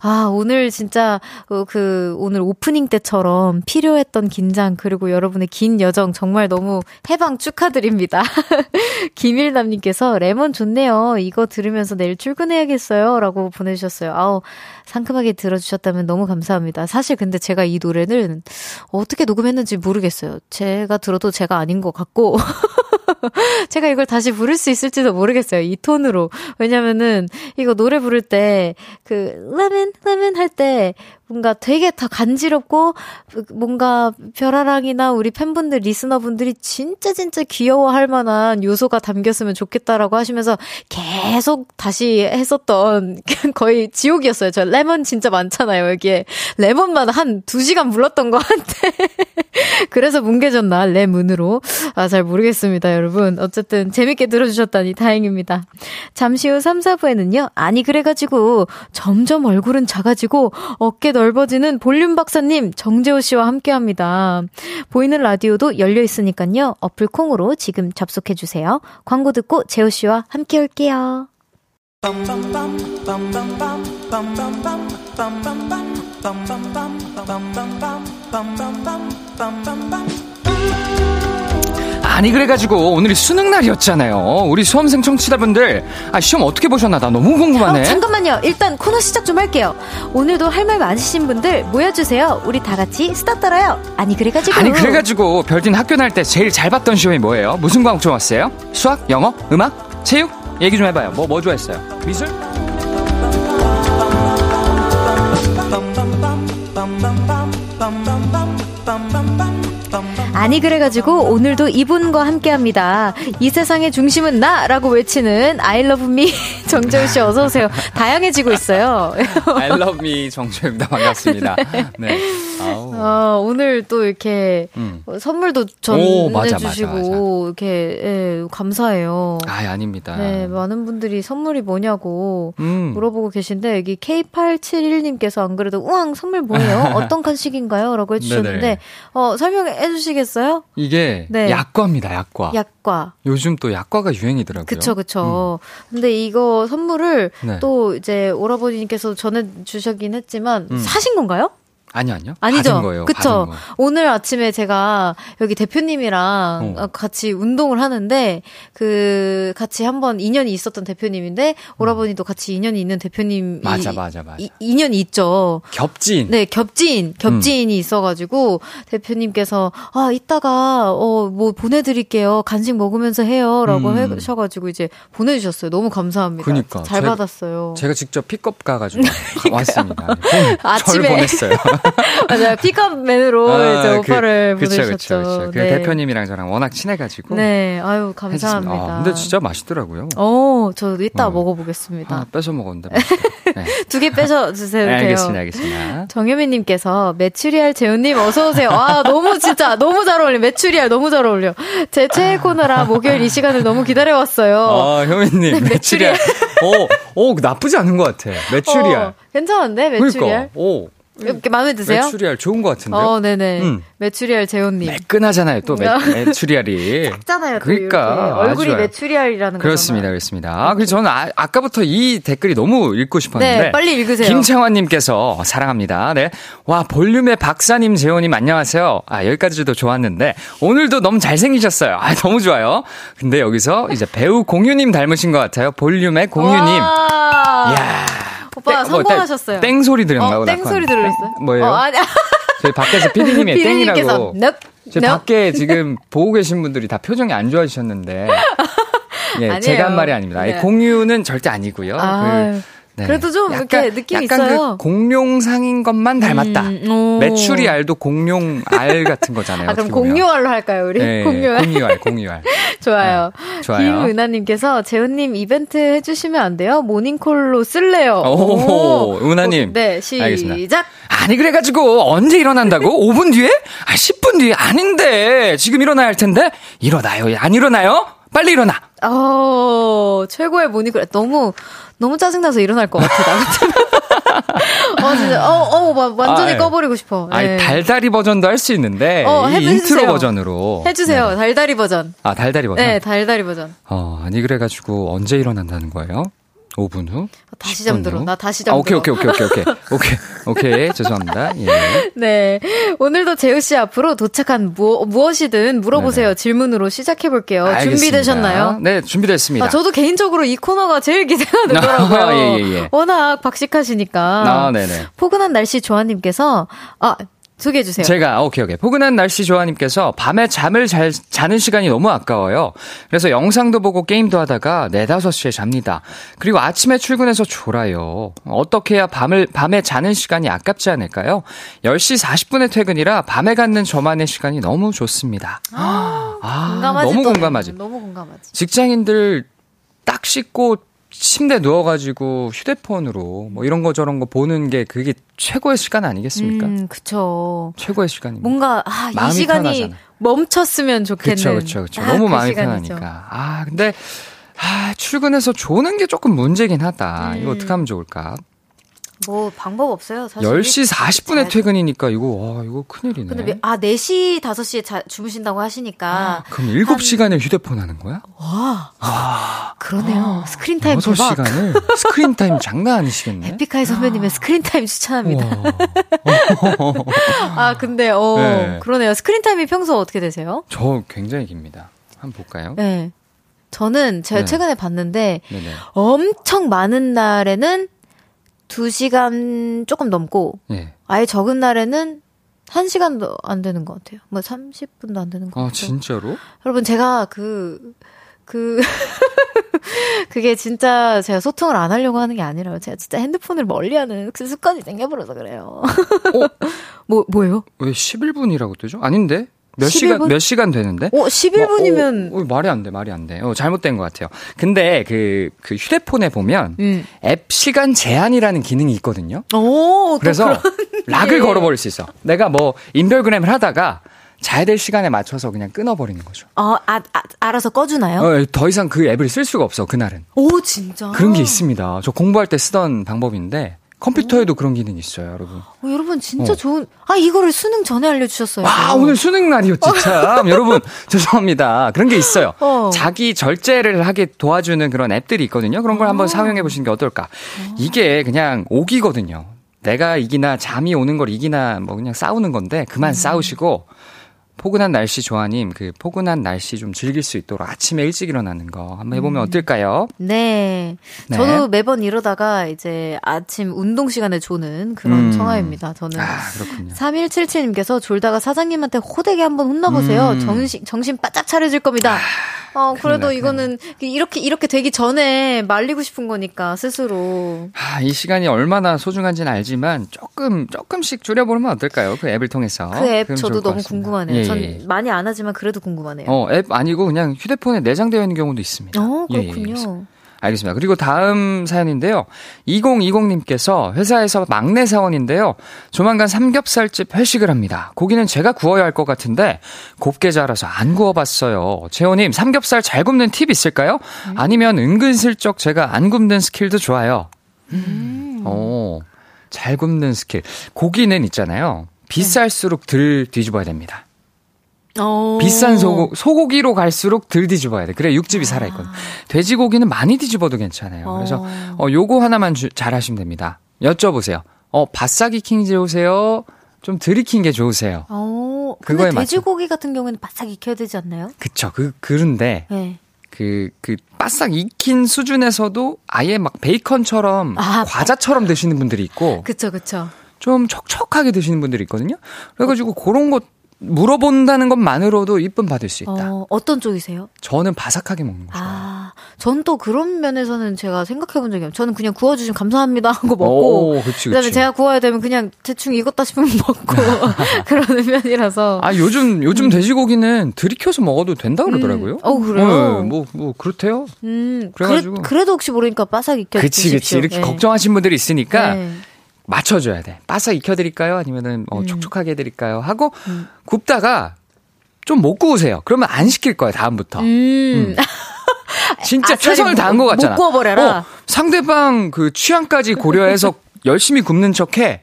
아, 오늘 진짜 그, 그 오늘 오프닝 때처럼 필요했던 긴장, 그리고 여러분의 긴 여정 정말 너무 해방 축하드립니다. 김일남님께서 레몬 좋네요. 이거 들으면서 내일 출근해야겠어요. 라고 보내주셨어요. 아우, 상큼하게 들어주셨다면 너무 감사합니다. 사실 근데 제가 이 노래는 어떻게 녹음했는지 모르겠어요. 제가 들어도 제가 아닌 것 같고. 제가 이걸 다시 부를 수 있을지도 모르겠어요. 이 톤으로. 왜냐면은 이거 노래 부를 때 그 레몬 레몬 할 때 뭔가 되게 더 간지럽고 뭔가 별아랑이나 우리 팬분들 리스너분들이 진짜 진짜 귀여워할 만한 요소가 담겼으면 좋겠다라고 하시면서 계속 다시 했었던 거의 지옥이었어요. 저 레몬 진짜 많잖아요. 여기에 레몬만 한 2시간 불렀던 것 같아. 그래서 뭉개졌나 레문으로. 아, 잘 모르겠습니다, 여러분. 어쨌든 재밌게 들어주셨다니 다행입니다. 잠시 후 3, 4부에는요. 아니 그래가지고 점점 얼굴은 작아지고 어깨 넓 어지는 볼륨 박사님 정재호 씨와 함께 합니다. 보이는 라디오도 열려 있으니까요. 어플 콩으로 지금 접속해 주세요. 광고 듣고 재호 씨와 함께 올게요. 아니 그래가지고 오늘이 수능 날이었잖아요. 우리 수험생 청취자분들 아 시험 어떻게 보셨나 나 너무 궁금하네. 어, 잠깐만요. 일단 코너 시작 좀 할게요. 오늘도 할 말 많으신 분들 모여주세요. 우리 다 같이 스타 떨어요. 아니 그래가지고 아니 그래가지고 별딘 학교 다닐 때 제일 잘 봤던 시험이 뭐예요? 무슨 과목 좋았어요? 수학, 영어, 음악, 체육? 얘기 좀 해봐요. 뭐뭐 뭐 좋아했어요? 미술? 아니 그래가지고 오늘도 이분과 함께합니다. 이 세상의 중심은 나라고 외치는 I love me 정재우 씨 어서 오세요. 다양해지고 있어요. I love me 정재우입니다. 반갑습니다. 네. 어, 오늘 또 이렇게 음. 선물도 전해주시고 이렇게 예, 감사해요. 아 아닙니다. 네 많은 분들이 선물이 뭐냐고 음. 물어보고 계신데 여기 K871님께서 안 그래도 우왕 선물 뭐예요? 어떤 간식인가요?라고 해주셨는데 어 설명해 주시겠어요? 이게 네. 약과입니다. 약과. 약과. 요즘 또 약과가 유행이더라고요. 그쵸 그쵸. 음. 근데 이거 선물을 네. 또 이제 오라버니께서 전해 주셨긴 했지만 음. 사신 건가요? 아니요, 아니요. 아니죠. 거예요. 그쵸. 오늘 아침에 제가 여기 대표님이랑 어. 같이 운동을 하는데, 그, 같이 한번 인연이 있었던 대표님인데, 오라버니도 같이 인연이 있는 대표님. 맞아, 맞아, 맞아. 이, 인연이 있죠. 겹지인. 네, 겹지인, 겹지인이 음. 있어가지고, 대표님께서, 아, 이따가, 어, 뭐 보내드릴게요. 간식 먹으면서 해요. 라고 음. 하셔가지고 이제 보내주셨어요. 너무 감사합니다. 그니까. 잘 제가, 받았어요. 제가 직접 픽업 가가지고 왔습니다. 아침에. 보냈어요. 맞아요. 픽업맨으로 아, 이제 그, 오빠를 그, 보내셨죠. 그쵸, 그쵸. 그 네. 대표님이랑 저랑 워낙 친해가지고. 네, 아유 감사합니다. 아, 근데 진짜 맛있더라고요. 어, 저 이따 어. 먹어보겠습니다. 아, 뺏어 먹었는데. 네. 두개 뺏어 주세요. 네, 알겠습니다, 알겠습니다. 정유미님께서 메추리알 재호님 어서 오세요. 아 너무 진짜 너무 잘 어울려. 메추리알 너무 잘 어울려. 제 최애 코너라 목요일 이 시간을 너무 기다려왔어요. 아 효민님 네, 메추리알. 오, 오 나쁘지 않은 것 같아. 메추리알. 어, 괜찮은데 메추리알. 그러니까, 오. 이렇게 마음에 드세요? 메추리알 좋은 것 같은데요? 어, 네네. 음. 메추리알 재호님. 매끈하잖아요, 또 메, 메추리알이. 작잖아요, 그러니까. 얼굴이 메추리알이라는 거. 그렇습니다, 그렇습니다. 아, 그래서 저는 아, 아까부터 이 댓글이 너무 읽고 싶었는데. 네, 빨리 읽으세요. 김창환님께서 사랑합니다. 네. 와, 볼륨의 박사님, 재훈님 안녕하세요. 아, 여기까지도 좋았는데. 오늘도 너무 잘생기셨어요. 아, 너무 좋아요. 근데 여기서 이제 배우 공유님 닮으신 것 같아요. 볼륨의 공유님. 이야. 오빠 땡, 성공하셨어요. 땡 소리 들었나요? 어, 땡 소리 들었어요? 뭐예요? 어, 아니 저희 밖에서 피디님이 땡이라고. 넵. 제 넵. 밖에 지금 보고 계신 분들이 다 표정이 안 좋아지셨는데. 예, 제가 한 말이 아닙니다. 네. 공유는 절대 아니고요. 아, 그, 네. 그래도 좀 약간, 이렇게 느낌 약간 있어요. 그 공룡상인 것만 닮았다. 음, 메추리 알도 공룡 알 같은 거잖아요. 아, 그럼 공유알로 할까요, 우리? 네, 공유알. 공유알, 공유알. 좋아요. 네, 좋아요. 김은하님께서 재훈님 이벤트 해주시면 안 돼요? 모닝콜로 쓸래요. 오, 오. 은하님. 오, 네, 시작. 알겠습니다. 아니, 그래가지고 언제 일어난다고? 5분 뒤에? 아, 10분 뒤에? 아닌데. 지금 일어나야 할 텐데? 일어나요. 안 일어나요? 빨리 일어나. 어, 최고의 모닝콜. 너무, 너무 짜증나서 일어날 것 같아, 나 같으면. 어, 진짜, 어, 어, 완전히 아, 예. 꺼버리고 싶어. 아니, 네. 달달이 버전도 할 수 있는데, 어, 이 인트로 버전으로. 해주세요, 네. 달달이 버전. 아, 달달이 버전? 네, 달달이 버전. 어, 아니, 그래가지고, 언제 일어난다는 거예요? 5분 후? 다시 잠들어. 나 다시 잠들어. 아, 오케이, 오케이, 오케이, 오케이, 오케이. 오케이, 오케이. 죄송합니다. 예. 네. 오늘도 재호씨 앞으로 도착한 무, 무엇이든 물어보세요. 네네. 질문으로 시작해볼게요. 알겠습니다. 준비되셨나요? 네, 준비됐습니다. 아, 저도 개인적으로 이 코너가 제일 기대가 되더라고요. 아, 예, 예, 예. 워낙 박식하시니까. 아, 네네. 포근한 날씨 조아님께서, 아, 소개해 주세요. 제가 오케이 오케이. 포근한 날씨 조아님께서 밤에 잠을 잘 자는 시간이 너무 아까워요. 그래서 영상도 보고 게임도 하다가 4, 5시에 잡니다. 그리고 아침에 출근해서 졸아요. 어떻게 해야 밤을 밤에 자는 시간이 아깝지 않을까요? 10시 40분에 퇴근이라 밤에 갖는 저만의 시간이 너무 좋습니다. 아, 아 공감하지, 너무 공감하지. 너무 공감하지. 직장인들 딱 씻고 침대 누워가지고 휴대폰으로 뭐 이런 거 저런 거 보는 게 그게 최고의 시간 아니겠습니까? 음, 그쵸. 최고의 시간입니다. 뭔가, 아, 이 시간이 편하잖아. 멈췄으면 좋겠는. 그쵸, 그쵸, 그쵸. 아, 너무 그 마음이 시간이죠. 편하니까. 아, 근데, 아, 출근해서 조는 게 조금 문제긴 하다. 음. 이거 어떻게 하면 좋을까? 뭐 방법 없어요. 사실 10시 40분에 퇴근이니까 이거 와 이거 큰일이네. 근데 아 4시 5시에 자, 주무신다고 하시니까 아, 그럼 7시간을 휴대폰 하는 거야? 와. 와. 그러네요. 아, screen time 6시간을 screen time 장난 아니시겠네. 에픽하이 선배님의 screen time 추천합니다. 아 근데 어 네. 그러네요. screen time이 평소 어떻게 되세요? 저 굉장히 깁니다. 한번 볼까요? 네. 저는 제가 네. 최근에 봤는데 네네. 엄청 많은 날에는 2시간 조금 넘고 네. 아예 적은 날에는 1시간도 안 되는 것 같아요. 뭐 30분도 안 되는 것 아, 같아요. 아, 진짜로? 여러분 제가 그 그, 그게 진짜 제가 소통을 안 하려고 하는 게 아니라요. 제가 진짜 핸드폰을 멀리 하는 그 습관이 생겨버려서 그래요. 어? 뭐, 뭐예요? 왜 11분이라고 뜨죠? 아닌데? 몇 11분? 시간 몇 시간 되는데? 어, 11분이면 뭐, 어, 어, 말이 안 돼, 말이 안 돼. 어, 잘못된 것 같아요. 근데 그, 그 휴대폰에 보면 음. 앱 시간 제한이라는 기능이 있거든요. 오, 그래서 락을 걸어 버릴 수 있어. 내가 뭐 인별그램을 하다가 자야 될 시간에 맞춰서 그냥 끊어버리는 거죠. 어, 아, 아 알아서 꺼주나요? 어, 더 이상 그 앱을 쓸 수가 없어 그날은. 오, 진짜. 그런 게 있습니다. 저 공부할 때 쓰던 방법인데 컴퓨터에도 그런 기능이 있어요, 여러분. 어, 여러분 진짜 어. 좋은. 아 이거를 수능 전에 알려주셨어요. 아 오늘 수능 날이었지 참. 여러분 죄송합니다. 그런 게 있어요. 어. 자기 절제를 하게 도와주는 그런 앱들이 있거든요. 그런 걸 한번 아. 사용해 보시는 게 어떨까. 어. 이게 그냥 오기거든요. 내가 이기나 잠이 오는 걸 이기나 뭐 그냥 싸우는 건데 그만 음. 싸우시고 포근한 날씨 조아님, 그 포근한 날씨 좀 즐길 수 있도록 아침에 일찍 일어나는 거 한번 해보면 음. 어떨까요? 네. 네. 저도 매번 이러다가 이제 아침 운동 시간에 조는 그런 음. 청아입니다. 저는. 아, 그렇군요. 3177님께서 졸다가 사장님한테 호되게 한번 혼나보세요. 음. 정신, 정신 바짝 차려질 겁니다. 아. 어, 그래도 큰일 이거는 이렇게, 이렇게 되기 전에 말리고 싶은 거니까, 스스로. 아, 이 시간이 얼마나 소중한지는 알지만, 조금, 조금씩 줄여보면 어떨까요? 그 앱을 통해서. 그 앱 저도 너무 궁금하네요. 예, 전 예. 많이 안 하지만 그래도 궁금하네요. 어, 앱 아니고 그냥 휴대폰에 내장되어 있는 경우도 있습니다. 어, 그렇군요. 예, 예, 알겠습니다. 그리고 다음 사연인데요. 2020님께서 회사에서 막내 사원인데요. 조만간 삼겹살집 회식을 합니다. 고기는 제가 구워야 할 것 같은데 곱게 자라서 안 구워봤어요. 재호님 삼겹살 잘 굽는 팁 있을까요? 음. 아니면 은근슬쩍 제가 안 굽는 skill도 좋아요. 음. 어, 잘 굽는 스킬. 고기는 있잖아요. 비쌀수록 덜 뒤집어야 됩니다. 오. 어. 비싼 소고, 소고기로 갈수록 덜 뒤집어야 돼. 그래 육즙이 살아있거든. 아. 돼지고기는 많이 뒤집어도 괜찮아요. 그래서 어, 어 요거 하나만 주, 잘 하시면 됩니다. 여쭤보세요. 어, 바싹 익힌 게 좋으세요? 좀 덜 익힌 게 좋으세요? 어, 그거에 돼지고기 맞춰. 같은 경우에는 바싹 익혀야 되지 않나요? 그쵸. 그, 그런데. 네. 그, 그, 바싹 익힌 수준에서도 아예 막 베이컨처럼 아, 과자처럼 드시는 분들이 있고. 그쵸, 그쵸. 좀 촉촉하게 드시는 분들이 있거든요. 그래가지고 그런 것 물어본다는 것만으로도 이쁨 받을 수 있다. 어, 어떤 쪽이세요? 저는 바삭하게 먹는 거 좋아요. 아, 전 또 그런 면에서는 제가 생각해 본 적이 없어요. 저는 그냥 구워주시면 감사합니다 하고 먹고. 오, 그치, 그치. 그다음에 제가 구워야 되면 그냥 대충 익었다 싶으면 먹고 그러는 편이라서. 아, 요즘, 요즘 음. 돼지고기는 들이켜서 먹어도 된다 그러더라고요. 음. 어, 그래요? 네, 뭐, 뭐, 그렇대요. 음, 그래가지고. 그래, 도 혹시 모르니까 바삭 익혀 그치, 그치. 이렇게 네. 걱정하신 분들이 있으니까. 네. 맞춰줘야 돼. 바싹 익혀드릴까요? 아니면은 어, 음. 촉촉하게 해드릴까요? 하고 음. 굽다가 좀 못 구우세요. 그러면 안 시킬 거예요, 다음부터. 음. 음. 진짜 최선을 다한 것 같잖아. 못 구워버려라. 어, 상대방 그 취향까지 고려해서 열심히 굽는 척해.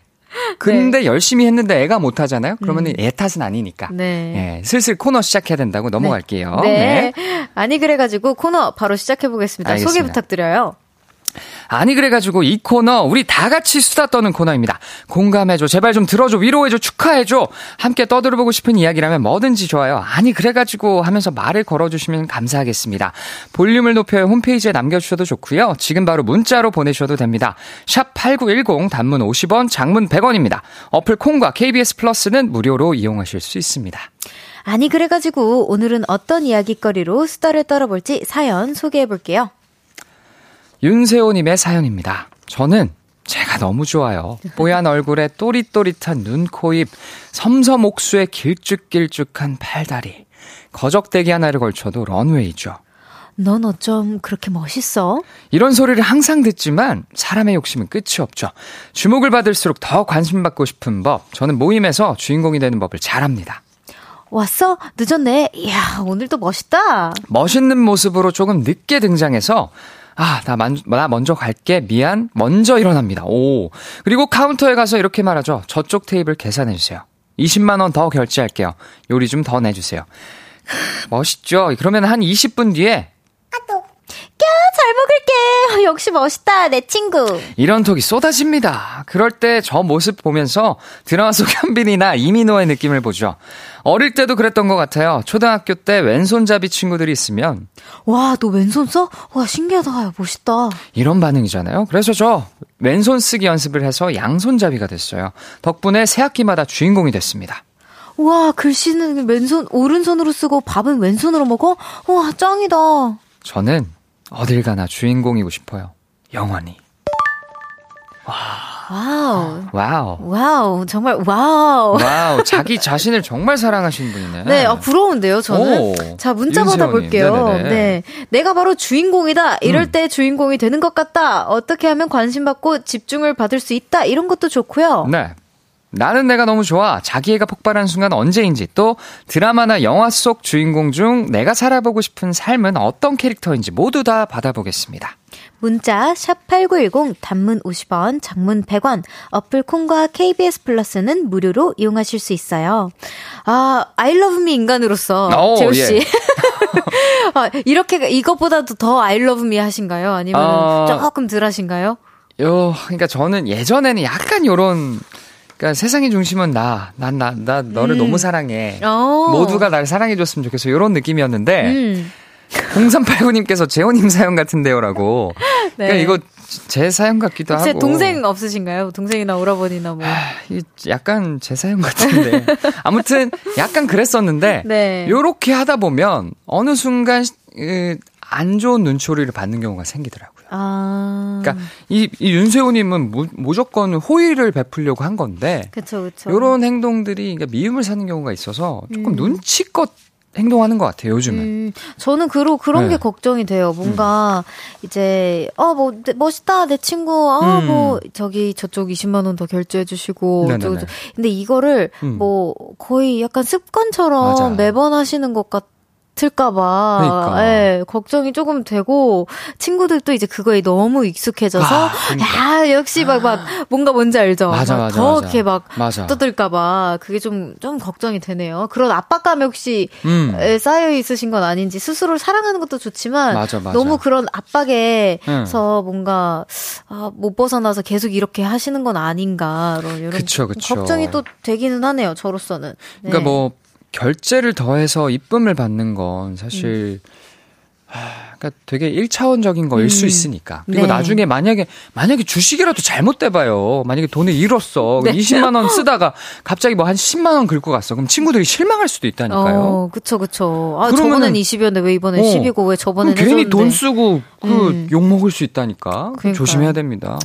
근데 네. 열심히 했는데 애가 못 하잖아요? 그러면은 음. 애 탓은 아니니까. 네. 예, 슬슬 코너 시작해야 된다고 넘어갈게요. 네. 네. 아니, 그래가지고 코너 바로 시작해 보겠습니다. 알겠습니다. 소개 부탁드려요. 아니 그래가지고 이 코너 우리 다 같이 수다 떠는 코너입니다. 공감해줘, 제발 좀 들어줘, 위로해줘, 축하해줘. 함께 떠들어보고 싶은 이야기라면 뭐든지 좋아요. 아니 그래가지고 하면서 말을 걸어주시면 감사하겠습니다. 볼륨을 높여 홈페이지에 남겨주셔도 좋고요. 지금 바로 문자로 보내셔도 됩니다. 샵 #8910 단문 50원, 장문 100원입니다. 어플 콩과 KBS 플러스는 무료로 이용하실 수 있습니다. 아니 그래가지고 오늘은 어떤 이야기거리로 수다를 떨어볼지 사연 소개해볼게요. 윤세호님의 사연입니다. 저는 제가 너무 좋아요. 뽀얀 얼굴에 또릿또릿한 눈, 코, 입, 섬섬 옥수의 길쭉길쭉한 팔다리. 거적대기 하나를 걸쳐도 런웨이죠. 넌 어쩜 그렇게 멋있어? 이런 소리를 항상 듣지만 사람의 욕심은 끝이 없죠. 주목을 받을수록 더 관심받고 싶은 법. 저는 모임에서 주인공이 되는 법을 잘합니다. 왔어? 늦었네. 이야, 오늘도 멋있다. 멋있는 모습으로 조금 늦게 등장해서 아, 나, 만, 나 먼저 갈게. 미안. 먼저 일어납니다. 오. 그리고 카운터에 가서 이렇게 말하죠. 저쪽 테이블 계산해주세요. 20만원 더 결제할게요. 요리 좀 더 내주세요. 멋있죠? 그러면 한 20분 뒤에 잘 먹을게. 역시 멋있다, 내 친구. 이런 톡이 쏟아집니다. 그럴 때 저 모습 보면서 드라마 속 현빈이나 이민호의 느낌을 보죠. 어릴 때도 그랬던 것 같아요. 초등학교 때 왼손잡이 친구들이 있으면 와, 너 왼손 써? 와, 신기하다. 멋있다. 이런 반응이잖아요. 그래서 저 왼손 쓰기 연습을 해서 양손잡이가 됐어요. 덕분에 새 학기마다 주인공이 됐습니다. 와, 글씨는 왼손, 오른손으로 쓰고 밥은 왼손으로 먹어? 와, 짱이다. 저는 어딜 가나 주인공이고 싶어요. 영원히. 와. Wow. Wow. Wow. 정말 wow. Wow. 자기 자신을 정말 사랑하시는 분이네. 네, 어, 부러운데요, 저는. 오, 자, 문자 받아볼게요. 네. 내가 바로 주인공이다. 이럴 음. 때 주인공이 되는 것 같다. 어떻게 하면 관심받고 집중을 받을 수 있다. 이런 것도 좋고요. 네. 나는 내가 너무 좋아. 자기애가 폭발한 순간 언제인지 또 드라마나 영화 속 주인공 중 내가 살아보고 싶은 삶은 어떤 캐릭터인지 모두 다 받아보겠습니다. 문자 샵8910 단문 50원, 장문 100원, 어플 콩과 KBS 플러스는 무료로 이용하실 수 있어요. 아, I love me 인간으로서 재우 씨. 예. 아, 이렇게 이것보다도 더 I love me 하신가요? 아니면 어... 조금 덜 하신가요? 요, 그러니까 저는 예전에는 약간 요런, 그러니까 세상의 중심은 나, 난, 나, 나 너를 음. 너무 사랑해. 어. 모두가 날 사랑해줬으면 좋겠어. 요런 느낌이었는데, 음. 0389님께서 재호님 사연 같은데요라고. 네. 그러니까 이거 제 사연 같기도 하고. 동생 없으신가요? 동생이나 오라버니나 뭐. 아, 약간 제 사연 같은데. 아무튼 약간 그랬었는데 네. 요렇게 하다 보면 어느 순간 안 좋은 눈초리를 받는 경우가 생기더라고요. 아. 그러니까 이, 이 윤세호님은 무, 무조건 호의를 베풀려고 한 건데. 그쵸, 그쵸. 요런 행동들이 그러니까 미움을 사는 경우가 있어서 조금 음. 눈치껏 행동하는 것 같아요, 요즘은. 음, 저는 그로, 그런 네. 게 걱정이 돼요. 뭔가, 음. 이제, 어, 뭐, 멋있다, 내 친구, 어, 음. 뭐, 저기, 저쪽 20만 원 더 결제해 주시고. 저, 저. 근데 이거를, 음. 뭐, 거의 약간 습관처럼 맞아. 매번 하시는 것 같, 틀까봐 그러니까. 예, 걱정이 조금 되고 친구들도 이제 그거에 너무 익숙해져서 아, 그러니까. 야 역시 막 막 뭔가 뭔지 알죠? 맞아, 맞아, 더 맞아. 이렇게 막 맞아. 떠들까봐 그게 좀좀 좀 걱정이 되네요. 그런 압박감이 혹시 음. 쌓여 있으신 건 아닌지 스스로를 사랑하는 것도 좋지만 맞아, 너무 그런 압박에서 음. 뭔가 아, 못 벗어나서 계속 이렇게 하시는 건 아닌가 이런 그쵸, 그쵸. 걱정이 또 되기는 하네요. 저로서는. 네. 그러니까 뭐 결제를 더해서 이쁨을 받는 건 사실 음. 하, 그러니까 되게 1차원적인 거일 음. 수 있으니까. 그리고 네. 나중에 만약에 만약에 주식이라도 잘못돼 봐요. 만약에 돈을 잃었어. 네. 20만 원 쓰다가 갑자기 뭐 한 10만 원 긁고 갔어. 그럼 친구들이 실망할 수도 있다니까요. 어, 그쵸 그쵸. 아, 저번엔 20이었는데 왜 이번엔 어, 10이고 왜 저번엔 괜히 해줬는데. 돈 쓰고 그욕 음. 먹을 수 있다니까. 조심해야 됩니다.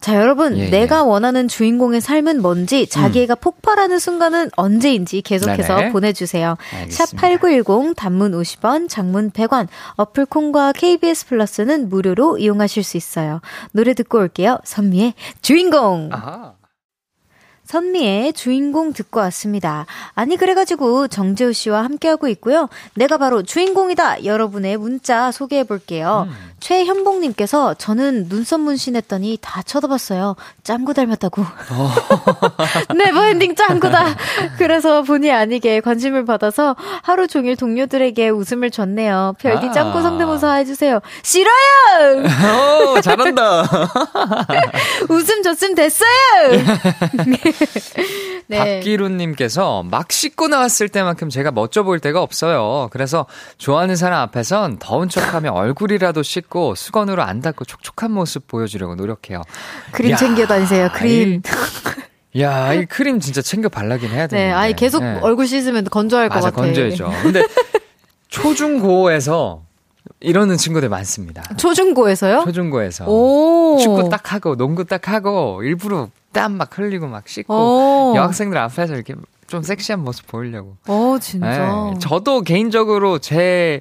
자, 여러분, 예, 예. 내가 원하는 주인공의 삶은 뭔지, 자기애가 음. 폭발하는 순간은 언제인지 계속해서 네네. 보내주세요. 샵 8910, 단문 50원, 장문 100원, 어플 콩과 KBS 플러스는 무료로 이용하실 수 있어요. 노래 듣고 올게요. 선미의 주인공! 아하. 선미의 주인공 듣고 왔습니다. 아니 그래가지고 정재우 씨와 함께하고 있고요. 내가 바로 주인공이다. 여러분의 문자 소개해 볼게요. 음. 최현봉님께서 저는 눈썹 문신했더니 다 쳐다봤어요. 짱구 닮았다고. 어. never ending 짱구다. 그래서 본의 아니게 관심을 받아서 하루 종일 동료들에게 웃음을 줬네요. 별디 아. 짱구 성대모사 해주세요. 싫어요. 오, 잘한다. 웃음 줬으면 됐어요. 네. 박기루님께서 막 씻고 나왔을 때만큼 제가 멋져 보일 때가 없어요. 그래서 좋아하는 사람 앞에선 더운 척하며 얼굴이라도 씻고 수건으로 안 닦고 촉촉한 모습 보여주려고 노력해요. 크림 야, 챙겨 다니세요. 크림. 야, 이 크림 진짜 챙겨 발라긴 해야 돼. 네, 아니 계속 네. 얼굴 씻으면 건조할 맞아, 것 같아. 건조해져. 근데 초중고에서 이러는 친구들 많습니다. 초중고에서요? 초중고에서. 오. 축구 딱 하고, 농구 딱 하고, 일부러 땀 막 흘리고 막 씻고, 오. 여학생들 앞에서 이렇게 좀 섹시한 모습 보이려고. 어, 진짜. 네, 저도 개인적으로 제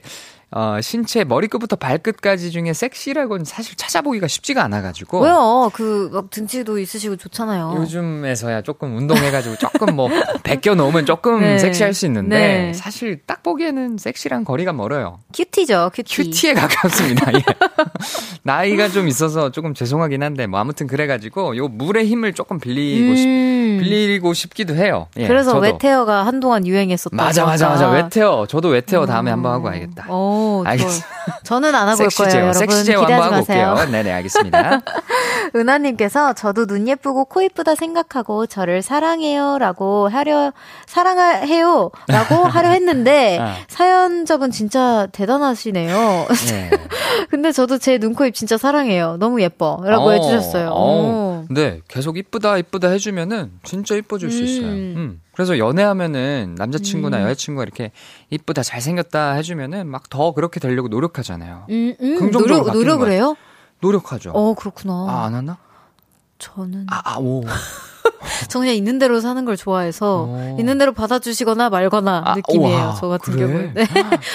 어, 신체 머리끝부터 발끝까지 중에 섹시라고는 사실 찾아보기가 쉽지가 않아가지고. 왜요? 그, 막 등치도 있으시고 좋잖아요. 요즘에서야 조금 운동해가지고 조금 뭐, 벗겨 놓으면 조금 네. 섹시할 수 있는데, 네. 사실 딱 보기에는 섹시랑 거리가 멀어요. cutie죠, cutie. cutie에 가깝습니다, 예. 나이가 좀 있어서 조금 죄송하긴 한데, 뭐 아무튼 그래가지고, 요 물의 힘을 조금 빌리고 음. 싶, 빌리고 싶기도 해요. 예, 그래서 저도. wet hair가 한동안 유행했었다. 맞아, 맞아, 맞아. 웨테어. 저도 웨테어 다음에 음. 한번 하고 와야겠다. 오. 알겠습니다. 저는 안 하고 올 거예요, 여러분. 섹시제어 한번 하고 올게요. 네네, 알겠습니다. 은하님께서 저도 눈 예쁘고 코 예쁘다 생각하고 저를 사랑해요라고 하려 사랑해요라고 하려 했는데 아. 사연자분 진짜 대단하시네요. 네. 근데 저도 제 눈, 코, 입 진짜 사랑해요. 너무 예뻐 라고 어, 해주셨어요. 어. 네, 계속 이쁘다 이쁘다 해주면은 진짜 이뻐질 음. 수 있어요. 음. 그래서 연애하면은 남자친구나 음. 여자친구가 이렇게 이쁘다 잘생겼다 해주면은 막 더 그렇게 되려고 노력하잖아요. 음, 음. 긍정적으로 노력, 노력을 해요? 노력하죠. 어 그렇구나. 아 안 하나? 저는 아, 아 오. 저 그냥 있는 대로 사는 걸 좋아해서 오. 어. 있는 대로 받아주시거나 말거나 아, 느낌이에요. 우와, 저 같은 그래? 경우는. 네.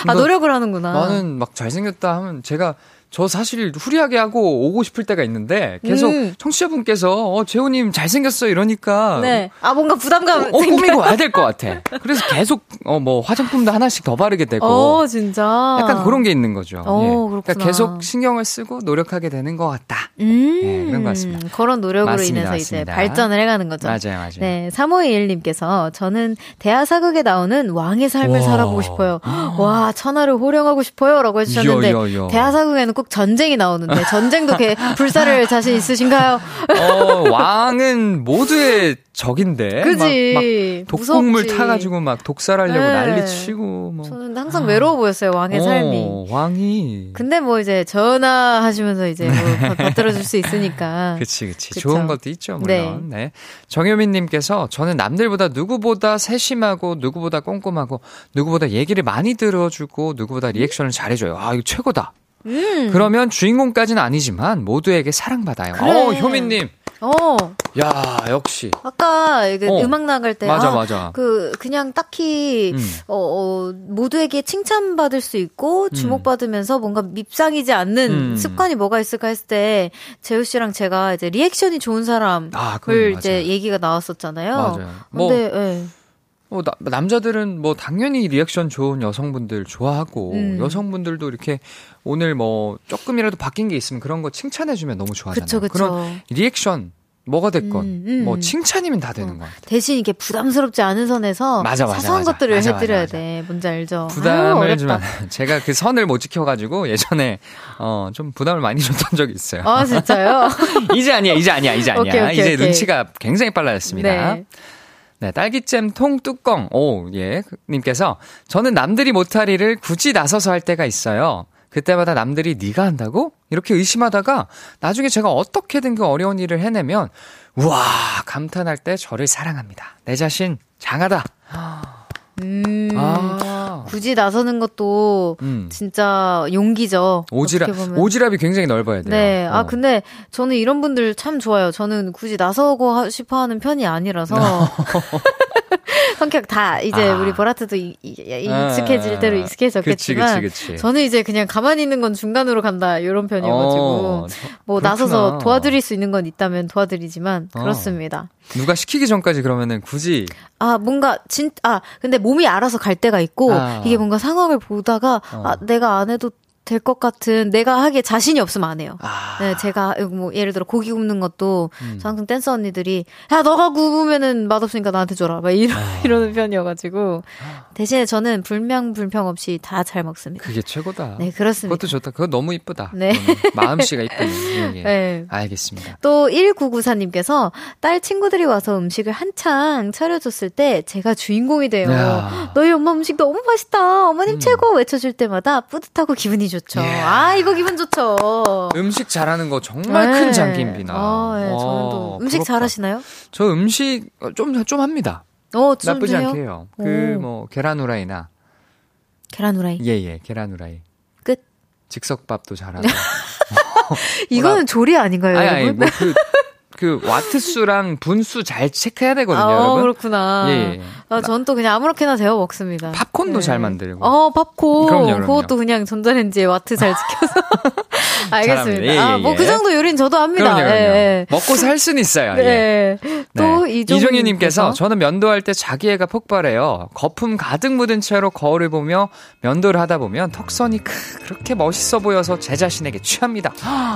아 노력을 하는구나. 나는 막 잘생겼다 하면 제가 저 사실 후리하게 하고 오고 싶을 때가 있는데 계속 음. 청취자분께서 어 재호님 잘생겼어 이러니까 네. 아 뭔가 부담감 어, 꾸미고 와야 될 것 같아. 그래서 계속 어 뭐 화장품도 하나씩 더 바르게 되고 어 진짜 약간 그런 게 있는 거죠. 어, 예. 그러니까 계속 신경을 쓰고 노력하게 되는 것 같다. 음. 예, 그런 것 같습니다. 그런 노력으로 맞습니다, 인해서 맞습니다. 이제 발전을 해가는 거죠. 맞아요, 맞아요. 네, 3521님께서 저는 대하 사극에 나오는 왕의 삶을 와. 살아보고 싶어요. 와 천하를 호령하고 싶어요라고 해주셨는데 대하 사극에는 꼭 전쟁이 나오는데 전쟁도 개, 불사를 자신 있으신가요? 어, 왕은 모두의 적인데. 그지. 독곡물 타가지고 막 독살하려고 네. 난리치고. 뭐. 저는 항상 외로워 보였어요 왕의 어, 삶이. 왕이. 근데 뭐 이제 전화하시면서 이제 뭐 받들어줄 수 있으니까. 그치 그치. 그쵸? 좋은 것도 있죠 물론. 네. 네. 정효민님께서 저는 남들보다 누구보다 세심하고 누구보다 꼼꼼하고 누구보다 얘기를 많이 들어주고 누구보다 리액션을 잘해줘요. 아 이거 최고다. 음. 그러면 주인공까지는 아니지만 모두에게 사랑받아요. 그래. 어 효민님. 어. 야, 역시. 아까 그 어. 음악 나갈 때 맞아, 아, 맞아. 그 그냥 딱히 음. 어, 어, 모두에게 칭찬받을 수 있고 음. 주목받으면서 음. 뭔가 밉상이지 않는 음. 습관이 뭐가 있을까 했을 때 재우 씨랑 제가 이제 리액션이 좋은 사람을 아, 이제 얘기가 나왔었잖아요. 맞아요. 뭐 근데 예. 뭐 나, 남자들은 뭐 당연히 리액션 좋은 여성분들 좋아하고 음. 여성분들도 이렇게 오늘 뭐 조금이라도 바뀐 게 있으면 그런 거 칭찬해주면 너무 좋아하잖아요. 그쵸, 그쵸. 그런 리액션 뭐가 됐건 음, 음. 뭐 칭찬이면 다 되는 어. 것 같아요. 대신 이게 부담스럽지 않은 선에서 맞아, 맞아, 사소한 맞아. 것들을 해드려야 돼. 뭔지 알죠? 부담을 주면 제가 그 선을 못 지켜가지고 예전에 어 좀 부담을 많이 줬던 적이 있어요. 아 진짜요? 이제 아니야, 이제 아니야, 이제 아니야. 오케이, 오케이, 이제 오케이. 눈치가 굉장히 빨라졌습니다. 네. 네, 딸기잼 통 뚜껑. 오, 예. 님께서 저는 남들이 일을 굳이 나서서 할 때가 있어요. 그때마다 남들이 네가 한다고? 이렇게 의심하다가 나중에 제가 어떻게든 그 어려운 일을 해내면 우와 감탄할 때 저를 사랑합니다. 내 자신 장하다. 음, 아. 굳이 나서는 것도 음. 진짜 용기죠. 오지랖, 오지랖이 굉장히 넓어야 돼요. 네. 아, 어. 아, 근데 저는 이런 분들 참 좋아요. 저는 굳이 나서고 싶어 하는 편이 아니라서. 성격 다 이제 아. 우리 보라트도 이, 이, 익숙해질 대로 익숙해졌겠지만 그치, 그치, 그치. 저는 이제 그냥 가만히 있는 건 중간으로 간다 이런 편이어가지고 어, 뭐 그렇구나. 나서서 도와드릴 수 있는 건 있다면 도와드리지만 어. 그렇습니다. 누가 시키기 전까지 그러면은 굳이 아 뭔가 진 아 근데 몸이 알아서 갈 때가 있고 아. 이게 뭔가 상황을 보다가 어. 아 내가 안 해도 될 것 같은 내가 하기에 자신이 없으면 안 해요. 아. 네, 제가 뭐 예를 들어 고기 굽는 것도 음. 저 항상 댄서 언니들이 야 너가 구우면은 맛없으니까 나한테 줘라 막 이러, 아. 이러는 편이어가지고 대신에 저는 불명 불평 없이 다 잘 먹습니다. 그게 최고다. 네 그렇습니다. 그것도 좋다. 그거 너무 이쁘다. 네 마음씨가 이쁘네. 예, 예. 네. 알겠습니다. 또 1994님께서 딸 친구들이 와서 음식을 한창 차려줬을 때 제가 주인공이 돼요. 야. 너희 엄마 음식 너무 맛있다. 어머님 음. 최고 외쳐줄 때마다 뿌듯하고 기분이 좋. 좋죠. 예. 아, 이거 기분 좋죠. 음식 잘하는 거 정말 네. 큰 장기입니다. 아, 네. 저는 또 음식 부럽다. 잘하시나요? 저 음식 좀, 좀 합니다. 어, 나쁘지 해요? 않게 해요. 그, 뭐, 계란 후라이나. 계란 후라이? 예, 예, 계란 후라이. 끝. 즉석밥도 잘하고. 이거는 조리 아닌가요, 아니, 아니, 뭐 그, 그 와트 수랑 분수 잘 체크해야 되거든요, 아, 여러분. 그렇구나. 예. 예. 아, 전 또 그냥 아무렇게나 데워 먹습니다. 팝콘도 네. 잘 만들고. 어, 팝콘. 그럼요, 그럼요. 그것도 그냥 전자레인지에 와트 잘 지켜서. 알겠습니다. 예, 예, 아, 뭐그 예. 정도 요리는 저도 합니다. 그럼요, 그럼요. 예. 먹고 살 수는 있어요. 네. 예. 또 네. 이종희 님께서 저는 면도할 때 자기애가 폭발해요. 거품 가득 묻은 채로 거울을 보며 면도를 하다 보면 턱선이 그렇게 멋있어 보여서 제 자신에게 취합니다.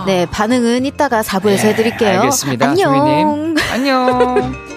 네, 반응은 이따가 4부에서 네, 해드릴게요. 알겠습니다. 안녕. 안녕.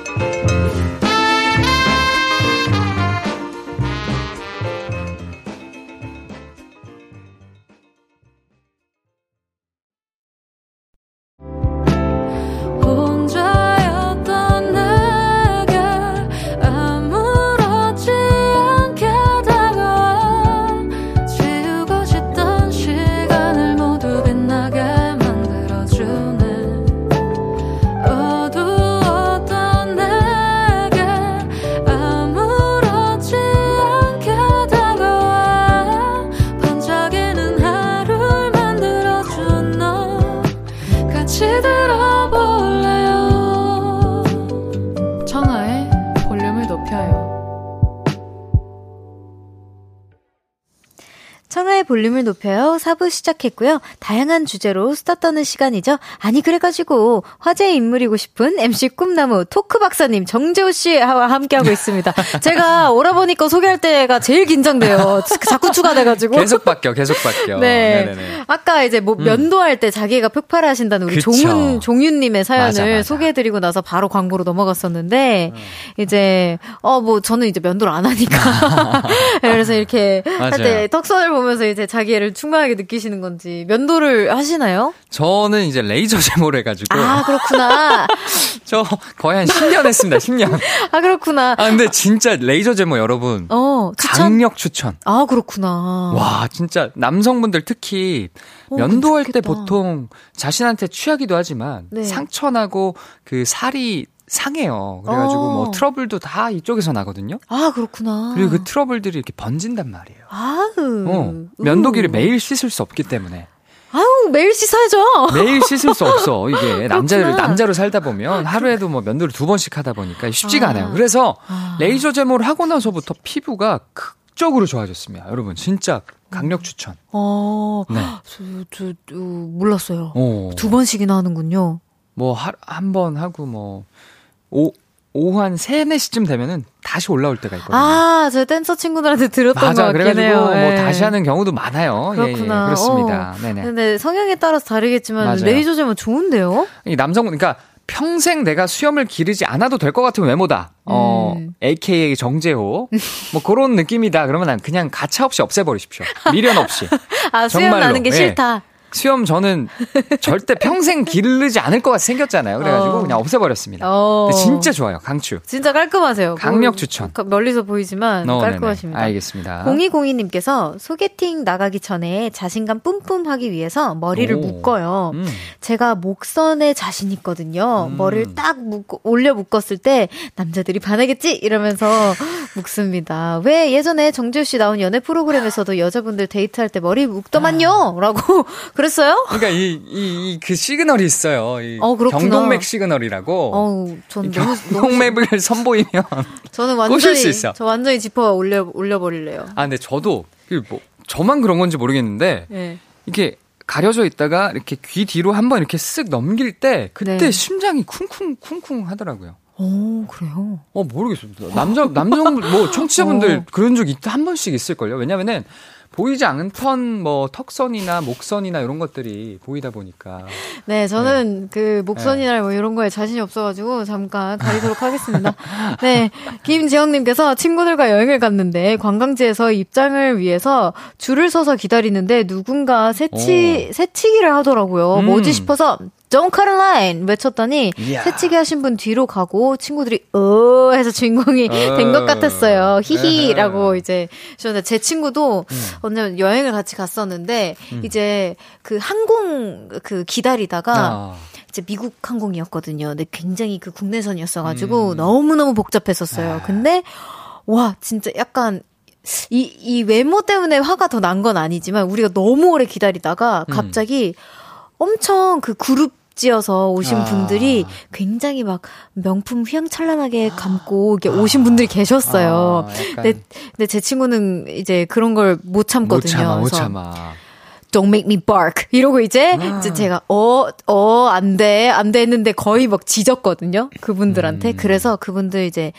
볼륨을 높여요. 4부 시작했고요. 다양한 주제로 수다 떠는 시간이죠. 아니, 그래가지고, 화제 인물이고 싶은 MC 꿈나무 토크 박사님 정재호 씨와 함께하고 있습니다. 제가 오라보니까 소개할 때가 제일 긴장돼요. 자꾸 추가돼가지고. 계속 바뀌어, 계속 바뀌어. 네. 네네네. 아까 이제 뭐 음. 면도할 때 자기가 폭발하신다는 우리 그쵸. 종훈, 종윤님의 사연을 맞아, 맞아. 소개해드리고 나서 바로 광고로 넘어갔었는데, 음. 이제, 어, 뭐, 저는 이제 면도를 안 하니까. 그래서 이렇게 할 때 턱선을 보면서 이제 자기를 충만하게 느끼시는 건지 면도를 하시나요? 저는 이제 레이저 제모를 해가지고. 아, 그렇구나. 저 거의 한 10년 했습니다, 10년. 아, 그렇구나. 아, 근데 진짜 레이저 제모 여러분. 어, 추천? 강력 추천. 아, 그렇구나. 와, 진짜 남성분들 특히 어, 면도할 때 좋겠다. 보통 자신한테 취하기도 하지만 네. 상처나고 그 살이 상해요. 그래가지고 어. 뭐 트러블도 다 이쪽에서 나거든요. 아, 그렇구나. 그리고 그 트러블들이 이렇게 번진단 말이에요. 아우. 어, 면도기를 우. 매일 씻을 수 없기 때문에. 아우, 매일 씻어야죠. 매일 씻을 수 없어. 이게 남자를. 남자로 살다 보면 하루에도 뭐 면도를 두 번씩 하다 보니까 쉽지가 아. 않아요. 그래서 아. 레이저 제모를 하고 나서부터 피부가 극적으로 좋아졌습니다. 여러분 진짜 강력 추천. 어, 네. 저, 저, 저, 몰랐어요. 어. 두 번씩이나 하는군요. 뭐 한 번 하고 뭐 오, 오후 한 3, 4시쯤 되면은 다시 올라올 때가 있거든요. 아, 저 댄서 친구들한테 들었던 것 맞아. 같긴 그래가지고 해요. 뭐 예. 다시 하는 경우도 많아요. 예, 예, 그렇구나. 그렇습니다. 어. 네네. 근데 성향에 따라서 다르겠지만 맞아요. 레이저 제모 좋은데요? 이 남성분, 그러니까 평생 내가 수염을 기르지 않아도 될 것 같은 외모다. 어, 음. AKA 정재호. 뭐 그런 느낌이다. 그러면 난 그냥 가차 없이 없애버리십시오. 미련 없이. 아, 수염 정말로, 나는 게 예. 싫다. 수염 저는 절대 평생 기르지 않을 것 같이 생겼잖아요. 그래가지고 어. 그냥 없애버렸습니다. 어. 근데 진짜 좋아요. 강추. 진짜 깔끔하세요. 강력 뭐, 추천. 가- 멀리서 보이지만 어, 깔끔하십니다. 네네. 알겠습니다. 0202님께서 소개팅 나가기 전에 자신감 뿜뿜 하기 위해서 머리를 오. 묶어요. 음. 제가 목선에 자신 있거든요. 음. 머리를 딱 묶어, 올려 묶었을 때 남자들이 반하겠지 이러면서 묶습니다. 왜 예전에 정지우 씨 나온 연애 프로그램에서도 여자분들 데이트할 때 머리 묶더만요? 라고 그 랬어요? 그러니까 이, 이, 이 그 시그널이 있어요. 이 어, 그렇구나. 경동맥 시그널이라고. 어우, 저는 너무, 경동맥을 선보이면. 저는 완전히 수 있어. 저 완전히 지퍼 올려 올려 버릴래요. 아, 근데 저도, 그 뭐, 저만 그런 건지 모르겠는데, 예. 이게 가려져 있다가 이렇게 귀 뒤로 한번 이렇게 쓱 넘길 때, 그때 네. 심장이 쿵쿵, 쿵쿵 하더라고요. 오 그래요. 어, 모르겠어요. 남자, 남자분, 뭐, 청취자분들 어. 그런 적 있, 한 번씩 있을걸요? 왜냐면은, 보이지 턴, 뭐, 턱선이나 목선이나 이런 것들이 보이다 보니까. 네, 저는 그 목선이나 뭐 이런 거에 자신이 없어가지고 잠깐 가리도록 하겠습니다. 네, 김지영님께서 친구들과 여행을 갔는데 관광지에서 입장을 위해서 줄을 서서 기다리는데 누군가 새치 새치기를 하더라고요. 음. 뭐지 싶어서 Don't cut a line 외쳤더니 이야. 새치기 하신 분 뒤로 가고 친구들이 어 해서 주인공이 어. 된것 같았어요. 히히라고. 이제 저는 제 친구도 음. 언제 여행을 같이 갔었는데 이제 그 항공 그 기다리다가 아. 이제 미국 항공이었거든요. 근데 굉장히 그 국내선이었어가지고 음. 너무 너무 복잡했었어요. 아. 근데 와 진짜 약간 이, 이 외모 때문에 화가 더 난 건 아니지만 우리가 너무 오래 기다리다가 음. 갑자기 엄청 그 그룹 찌어서 오신 아. 분들이 굉장히 막 명품 휘황찬란하게 감고 이렇게 오신 분들이 계셨어요. 아, 근데, 근데 제 친구는 이제 그런 걸 못 참거든요. 못 참아, 못 그래서 참아. Don't make me bark. 이러고 이제, 이제 제가, 어, 어, 안 돼, 안 돼 했는데 거의 막 지졌거든요. 그분들한테. 음. 그래서 그분들 이제,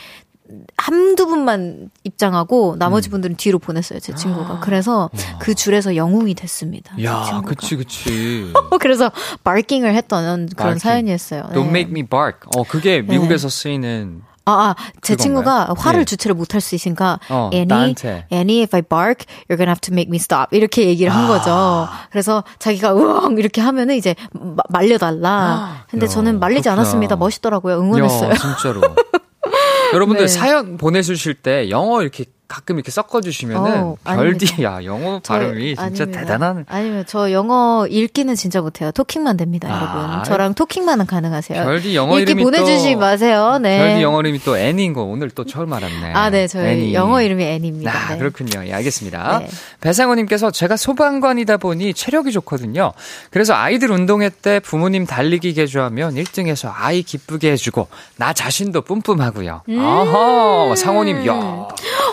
한두 분만 입장하고 나머지 분들은 뒤로 보냈어요, 제 친구가. 그래서 그 줄에서 영웅이 됐습니다. 제 야. 그치, 그치. 그래서 barking을 했던 그런 Barking. 사연이었어요. 네. Don't make me bark. 어, 그게 미국에서 쓰이는 아, 아, 제? 친구가 화를 예. 주체를 못할 수 있으니까 어, Annie, 나한테. Annie, if I bark, you're gonna have to make me stop. 이렇게 얘기를 한 아. 거죠. 그래서 자기가 으엉 이렇게 하면은 이제 마- 말려달라. 근데 야, 저는 말리지 그렇구나. 않았습니다. 멋있더라고요. 응원했어요. 야, 진짜로. 여러분들 네. 사연 보내주실 때 영어 이렇게 가끔 이렇게 섞어주시면은 어, 별디, 야, 영어 저- 발음이 진짜 아닙니다. 대단한. 아니면 저 영어 읽기는 진짜 못해요. 토킹만 됩니다, 아, 여러분. 저랑 토킹만은 가능하세요. 별디 영어 읽기 이름이 보내주시지 또, 마세요. 네. 별디 영어 이름이 또 애니인 거 오늘 또 처음 알았네. 아, 네, 저희 애니. 영어 이름이 애니입니다. 아, 네. 그렇군요. 예, 알겠습니다. 네. 배상호님께서 제가 소방관이다 보니 체력이 좋거든요. 그래서 아이들 운동회 때 부모님 달리기 개조하면 1등해서 아이 기쁘게 해주고 나 자신도 뿜뿜하고요. 아하, 상호님, 야. 음.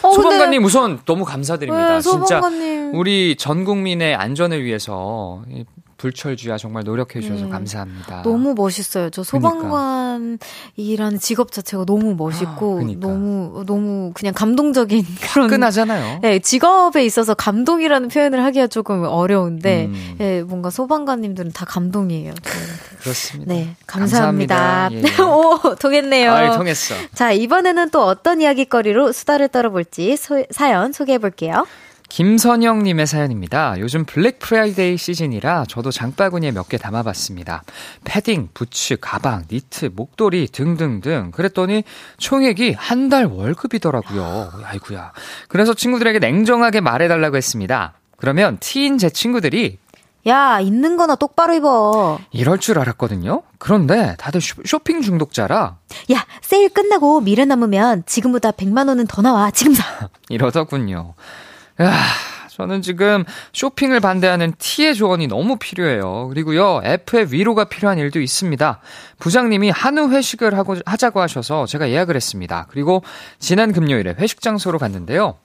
어, 소방관님 우선 너무 감사드립니다. 네, 진짜 소방관님. 우리 전 국민의 안전을 위해서 이 불철주야 정말 노력해 주셔서 네. 감사합니다. 너무 멋있어요. 저 소방관이라는 직업 자체가 너무 멋있고 아, 그러니까. 너무 너무 그냥 감동적인 그런 화끈하잖아요. 네, 직업에 있어서 감동이라는 표현을 하기가 조금 어려운데 음. 네, 뭔가 소방관님들은 다 감동이에요. 저는. 그렇습니다. 네, 감사합니다. 감사합니다. 예. 오, 통했네요. 아이, 통했어. 자, 이번에는 또 어떤 이야기거리로 수다를 떨어볼지 소- 사연 소개해 볼게요. 김선영님의 사연입니다. 요즘 블랙 프라이데이 시즌이라 저도 장바구니에 몇 개 담아봤습니다. 패딩, 부츠, 가방, 니트, 목도리 등등등. 그랬더니 총액이 한 달 월급이더라고요. 아이구야. 그래서 친구들에게 냉정하게 말해달라고 했습니다. 그러면 티인 제 친구들이 야, 있는 거나 똑바로 입어. 이럴 줄 알았거든요. 그런데 다들 쇼핑 중독자라. 야, 세일 끝나고 미래 남으면 지금보다 100만 원은 더 나와. 지금 사. 이러더군요. 야, 저는 지금 쇼핑을 반대하는 T의 조언이 너무 필요해요. 그리고요, F의 위로가 필요한 일도 있습니다. 부장님이 한우 회식을 하고, 하자고 하셔서 제가 예약을 했습니다. 그리고 지난 금요일에 회식 장소로 갔는데요.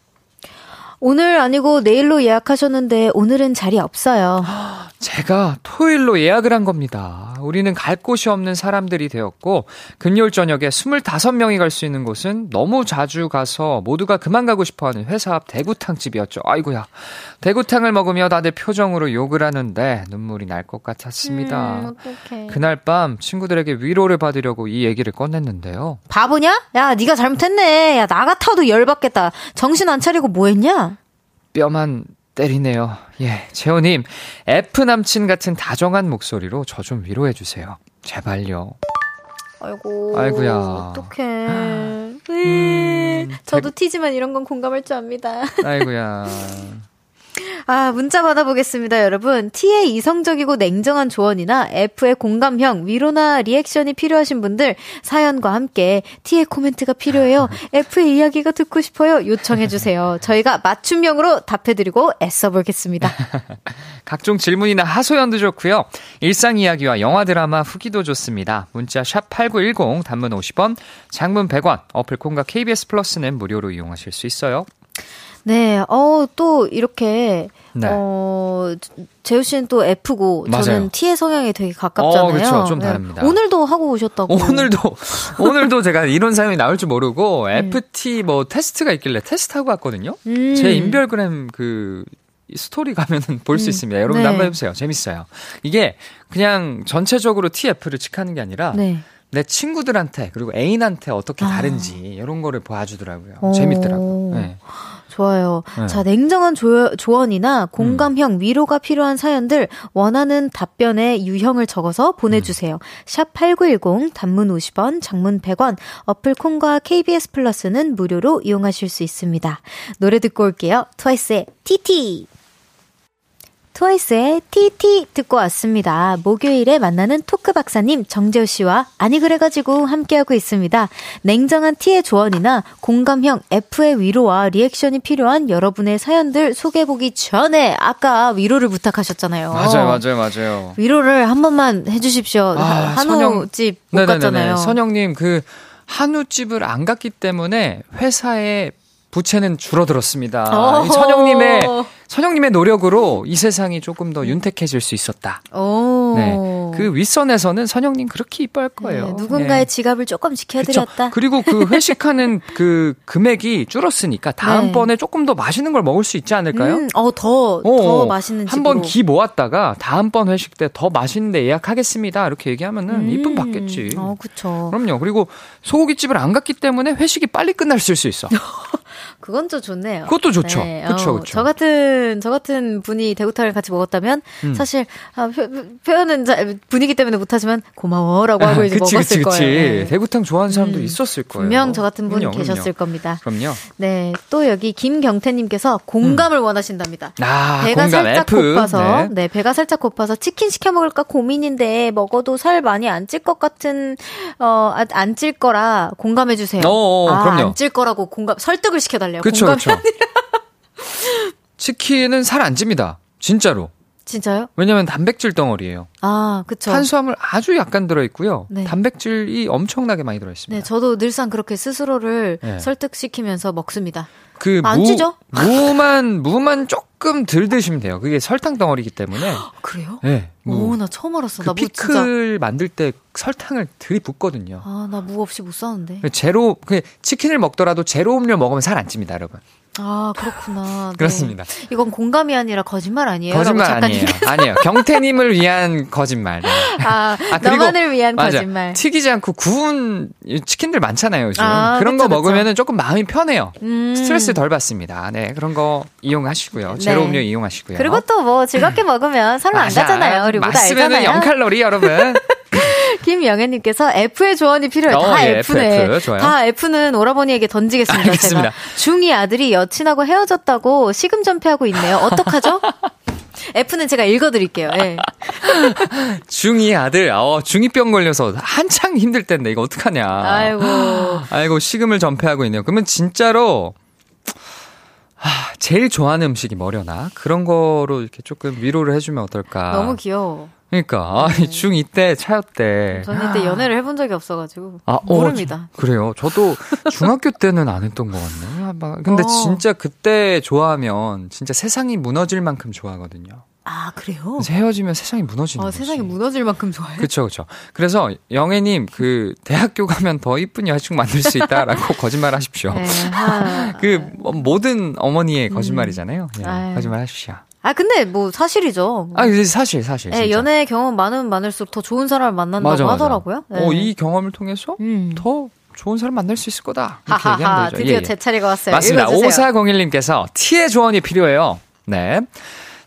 오늘 아니고 내일로 예약하셨는데 오늘은 자리 없어요. 제가 토요일로 예약을 한 겁니다. 우리는 갈 곳이 없는 사람들이 되었고, 금요일 저녁에 25명이 갈 수 있는 곳은 너무 자주 가서 모두가 그만 가고 싶어 하는 회사 앞 대구탕집이었죠. 아이고야. 대구탕을 먹으며 다들 표정으로 욕을 하는데 눈물이 날 것 같았습니다. 음, 그날 밤 친구들에게 위로를 받으려고 이 얘기를 꺼냈는데요. 바보냐? 야, 네가 잘못했네. 야, 나 같아도 열받겠다. 정신 안 차리고 뭐 했냐? 뼈만 때리네요. 예, 재호님, F 남친 같은 다정한 목소리로 저 좀 위로해 주세요. 제발요. 아이고. 아이고야. 어떡해. 음, 저도 티지만 이런 건 공감할 줄 압니다. 아이고야. 아, 문자 받아보겠습니다, 여러분. T의 이성적이고 냉정한 조언이나 F의 공감형, 위로나 리액션이 필요하신 분들 사연과 함께 T의 코멘트가 필요해요. F의 이야기가 듣고 싶어요. 요청해주세요. 저희가 맞춤형으로 답해드리고 애써보겠습니다. 각종 질문이나 하소연도 좋고요. 일상 이야기와 영화 드라마 후기도 좋습니다. 문자 샵 8910, 단문 50원, 장문 100원, 어플 콩과 KBS 플러스는 무료로 이용하실 수 있어요. 네, 어, 또 이렇게, 네. 어, 재우 씨는 또 F고, 맞아요. 저는 T의 성향이 되게 가깝잖아요. 어, 그렇죠. 좀 네. 다릅니다. 오늘도 하고 오셨다고. 오늘도, 오늘도 제가 이런 사연이 나올 줄 모르고, 음. FT 뭐 테스트가 있길래 테스트하고 왔거든요. 음. 제 인별그램 그, 스토리 가면은 볼수 음. 있습니다. 여러분 네. 한번 해보세요. 재밌어요. 이게 그냥 전체적으로 TF를 칙하는 게 아니라, 네. 내 친구들한테 그리고 애인한테 어떻게 아. 다른지 아. 이런 거를 보여주더라고요. 오. 재밌더라고요. 네. 좋아요. 네. 자, 냉정한 조, 조언이나 공감형 음. 위로가 필요한 사연들 원하는 답변에 유형을 적어서 보내주세요. 음. 샵8910 단문 50원, 장문 100원, 어플 콩과 KBS 플러스는 무료로 이용하실 수 있습니다. 노래 듣고 올게요. 트와이스의 TT! 트와이스의 TT 듣고 왔습니다. 목요일에 만나는 토크 박사님 정재호 씨와 아니 그래가지고 함께하고 있습니다. 냉정한 T의 조언이나 공감형 F의 위로와 리액션이 필요한 여러분의 사연들 소개해보기 전에 아까 위로를 부탁하셨잖아요. 맞아요, 맞아요, 맞아요. 위로를 한 번만 해주십시오. 아, 한우집 못 갔잖아요. 선영님 그 한우집을 안 갔기 때문에 회사에 부채는 줄어들었습니다. 선영님의 선영님의 노력으로 이 세상이 조금 더 윤택해질 수 있었다. 오. 네. 그 윗선에서는 선영님 그렇게 이뻐할 거예요. 네, 누군가의 네. 지갑을 조금 지켜드렸다. 그쵸. 그리고 그 회식하는 그 금액이 줄었으니까 다음번에 네. 조금 더 맛있는 걸 먹을 수 있지 않을까요? 음, 어, 더, 어, 더 맛있는 한번 기 모았다가 다음번 회식 때 더 맛있는 데 예약하겠습니다. 이렇게 얘기하면은 음. 이쁨 받겠지. 어, 그쵸. 그럼요. 그리고 소고기집을 안 갔기 때문에 회식이 빨리 끝날 수 있어. 그건 좀 좋네요. 그것도 좋죠. 네. 그렇죠, 어, 저 같은 저 같은 분이 대구탕을 같이 먹었다면 음. 사실 아, 표, 현은 분위기 때문에 못하지만 고마워라고 하고 이제 그치, 먹었을 그치, 그치. 거예요. 네. 대구탕 좋아하는 사람도 음. 있었을 거예요. 분명 저 같은 분 그럼요, 계셨을 그럼요. 겁니다. 그럼요. 네, 또 여기 김경태님께서 공감을 음. 원하신답니다. 아, 배가 공감, 살짝 F. 고파서 네. 네. 배가 살짝 고파서 치킨 시켜 먹을까 고민인데 먹어도 살 많이 안 찔 것 같은 어안 찔 거라 공감해 주세요. 어, 아, 그럼요. 안 찔 거라고 공감 설득을 시켜달래요. 그쵸, 공감이 그쵸. 아니라. 치킨은 살 안 찝니다. 진짜로. 진짜요? 왜냐면 단백질 덩어리예요. 아, 그쵸. 탄수화물 아주 약간 들어 있고요. 네. 단백질이 엄청나게 많이 들어 있습니다. 네, 저도 늘상 그렇게 스스로를 네. 설득시키면서 먹습니다. 그안 무, 찌죠? 무만 무만 조금 들 드시면 돼요. 그게 설탕 덩어리이기 때문에. 그래요? 네. 무. 오, 나 처음 알았어. 그 나 피클 진짜... 만들 때 설탕을 들이붓거든요. 아, 나 무 없이 못 사는데. 제로 그 치킨을 먹더라도 제로 음료 먹으면 살 안 찝니다, 여러분. 아, 그렇구나. 네. 그렇습니다. 이건 공감이 아니라 거짓말 아니에요? 거짓말 아니에요. 아니에요. 경태님을 위한 거짓말. 네. 아, 아 너만을 위한 맞아. 거짓말. 튀기지 않고 구운 치킨들 많잖아요, 요즘. 아, 그런 그쵸, 거 먹으면 조금 마음이 편해요. 음. 스트레스 덜 받습니다. 네, 그런 거 이용하시고요. 제로 네. 음료 이용하시고요. 그리고 또 뭐 즐겁게 먹으면 서로 안 가잖아요. 우리 모두 알잖아요. 0칼로리, 여러분. 김영애님께서 F의 조언이 필요해요. 어, 다 예, F네. F, F, 다 F는 오라버니에게 던지겠습니다. 알겠습니다. 제가 중2 아들이 여친하고 헤어졌다고 시금 전폐하고 있네요. 어떡하죠? F는 제가 읽어드릴게요. 예. 중2 아들, 어, 중2병 걸려서 한창 힘들 텐데, 이거 어떡하냐. 아이고. 아이고, 식음을 전폐하고 있네요. 그러면 진짜로, 하, 제일 좋아하는 음식이 뭐려나? 그런 거로 이렇게 조금 위로를 해주면 어떨까. 너무 귀여워. 그러니까 네. 아, 중2 때 차였대. 저는 이때 연애를 해본 적이 없어가지고 아, 어, 모릅니다. 어, 그래요. 저도 중학교 때는 안 했던 것 같네. 근데 어. 진짜 그때 좋아하면 진짜 세상이 무너질 만큼 좋아하거든요. 아 그래요? 헤어지면 세상이 무너지는 아, 거지. 세상이 무너질 만큼 좋아해. 그렇죠, 그렇죠. 그래서 영애님 그 대학교 가면 더 이쁜 여자친구 만들 수 있다라고 거짓말 하십시오. 네, 그 모든 어머니의 거짓말이잖아요. 음. 네, 거짓말 하십시오. 아 근데 뭐 사실이죠. 아 사실 사실. 네, 연애 경험 많으면 많을수록 더 좋은 사람을 만난다고 맞아, 맞아. 하더라고요. 네. 어이 경험을 통해서 음. 더 좋은 사람 만날 수 있을 거다. 이렇게 하하하, 얘기하면 되죠. 드디어 예, 예. 제 차례가 왔어요. 맞습니다. 5401님께서 티의 조언이 필요해요. 네.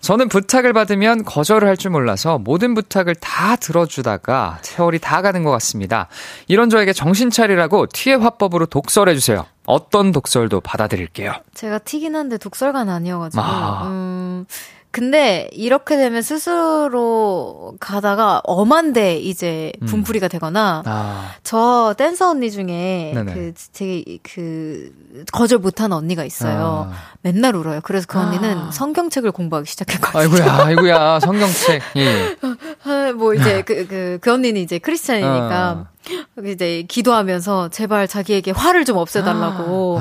저는 부탁을 받으면 거절을 할 줄 몰라서 모든 부탁을 다 들어주다가 세월이 다 가는 것 같습니다. 이런 저에게 정신 차리라고 티의 화법으로 독설해주세요. 어떤 독설도 받아들일게요. 제가 튀긴 한데 독설가는 아니어가지고. 아. 음, 근데 이렇게 되면 스스로 가다가 엄한데 이제 음. 분풀이가 되거나 아. 저 댄서 언니 중에 네네. 그 되게 그 거절 못하는 언니가 있어요. 아. 맨날 울어요. 그래서 그 언니는 아. 성경책을 공부하기 시작했거든요. 아이고야, 아이고야, 성경책. 예. 뭐 이제 그, 그, 그 언니는 이제 크리스찬이니까 아. 이제 기도하면서 제발 자기에게 화를 좀 없애달라고.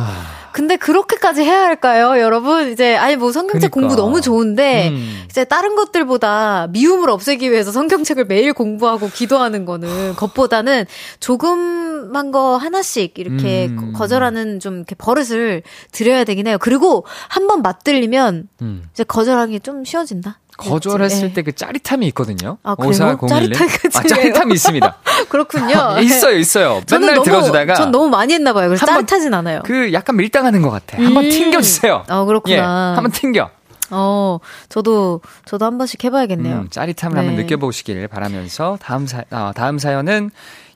아. 근데 그렇게까지 해야 할까요, 여러분? 이제 아니 뭐 성경책 그러니까. 공부 너무 좋은데 음. 이제 다른 것들보다 미움을 없애기 위해서 성경책을 매일 공부하고 기도하는 거는 것보다는 조금만 거 하나씩 이렇게 음. 거절하는 좀 이렇게 버릇을 들여야 되긴 해요. 그리고 한번 맞들리면 음. 이제 거절하기 좀 쉬워진다. 거절했을 네. 때그 짜릿함이 있거든요. 아, 그래요? 짜릿함, 아, 짜릿함이 있습니다. 그렇군요. 있어요, 있어요. 맨날 너무, 들어주다가. 전 너무 많이 했나 봐요. 그래서 짜릿하진 않아요. 그 약간 밀당하는 것 같아. 음. 한번 튕겨주세요. 어, 그렇구나. 예, 한번 튕겨. 어, 저도, 저도 한 번씩 해봐야겠네요. 음, 짜릿함을 네. 한번 느껴보시길 바라면서 다음 사, 아, 다음 사연은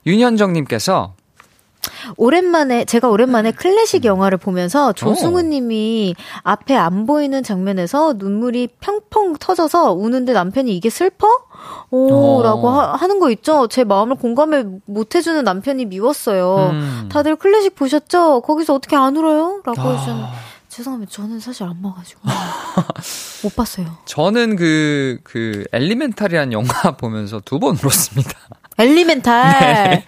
윤현정님께서 오랜만에 제가 오랜만에 클래식 영화를 보면서 조승우 님이 앞에 안 보이는 장면에서 눈물이 펑펑 터져서 우는데 남편이 이게 슬퍼? 오, 어. 라고 하, 는거 있죠? 제 마음을 공감을 못 해주는 남편이 미웠어요. 음. 다들 클래식 보셨죠? 거기서 어떻게 안 울어요? 라고 아. 해주셨는데. 죄송합니다. 저는 사실 안 봐가지고. 못 봤어요. 저는 그, 그, 엘리멘탈이라는 영화 보면서 두 번 울었습니다. 엘리멘탈. 네.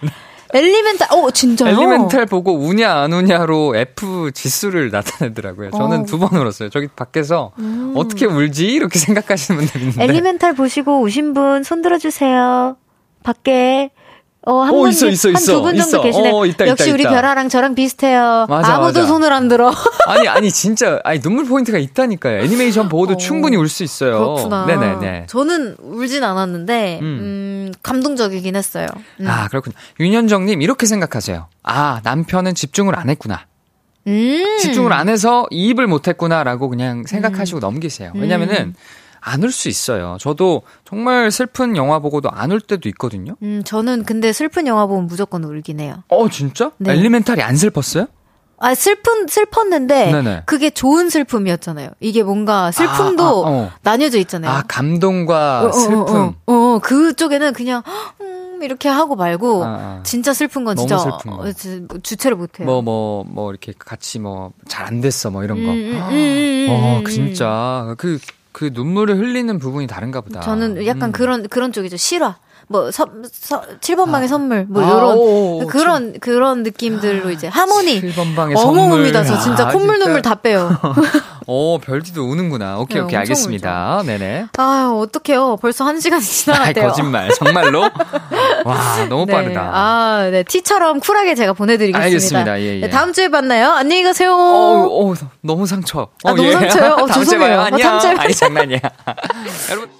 엘리멘탈, 어, 진짜요? 엘리멘탈 보고 우냐, 안 우냐로 F 지수를 나타내더라고요. 저는 어. 두번 울었어요. 저기 밖에서 음. 어떻게 울지? 이렇게 생각하시는 분들 있는데. 엘리멘탈 보시고 우신 분 손들어 주세요. 밖에. 어, 한 분, 있어, 있어, 있어. 한두 분 정도 있어. 계시네. 어, 있다, 역시 있다, 우리 있다. 별아랑 저랑 비슷해요. 맞아, 아무도 맞아. 손을 안 들어. 아니, 아니, 진짜, 아니, 눈물 포인트가 있다니까요. 애니메이션 보고도 어, 충분히 울 수 있어요. 그렇구나. 네네네. 저는 울진 않았는데, 음, 음 감동적이긴 했어요. 음. 아, 그렇군요. 윤현정님, 이렇게 생각하세요. 아, 남편은 집중을 안 했구나. 음. 집중을 안 해서 이입을 못 했구나라고 그냥 생각하시고 음. 넘기세요. 왜냐면은, 음. 안 울 수 있어요. 저도 정말 슬픈 영화 보고도 안 울 때도 있거든요. 음, 저는 근데 슬픈 영화 보면 무조건 울긴 해요. 어, 진짜? 네. 엘리멘탈이 안 슬펐어요? 아, 슬픈, 슬펐는데, 네네. 그게 좋은 슬픔이었잖아요. 이게 뭔가 슬픔도 아, 아, 어. 나뉘어져 있잖아요. 아, 감동과 어, 어, 슬픔. 어, 어, 어, 그쪽에는 그냥, 음, 이렇게 하고 말고, 아, 아. 진짜 슬픈 건 진짜, 슬픈 거. 주체를 못해요. 뭐, 뭐, 뭐, 이렇게 같이 뭐, 잘 안 됐어, 뭐, 이런 거. 음, 음, 음, 음 어, 음, 진짜. 그, 그 눈물을 흘리는 부분이 다른가 보다. 저는 약간 음. 그런 그런 쪽이죠. 실화. 뭐 서, 서, 7번 방의 아. 선물 뭐 아, 요런 오, 그런 참. 그런 느낌들로 이제 하모니 7번 방의 어머입니다. 저 진짜 아, 콧물 진짜. 눈물 다 빼요. 오, 별디도 우는구나. 오케이, 네, 오케이, 알겠습니다. 울죠. 네네. 아, 어떡해요. 벌써 한 시간이 지나갔대요. 거짓말. 정말로? 와, 너무 네. 빠르다. 아, 네. 티처럼 쿨하게 제가 보내드리겠습니다. 알겠습니다. 예, 예. 네, 다음 주에 만나요. 안녕히 가세요. 어, 어 너무 상처. 아, 어, 너무 예. 상처요? 어, 다음 죄송해요. 주에 봐요. 안녕. 어, 아니, 장난이야. 여러분.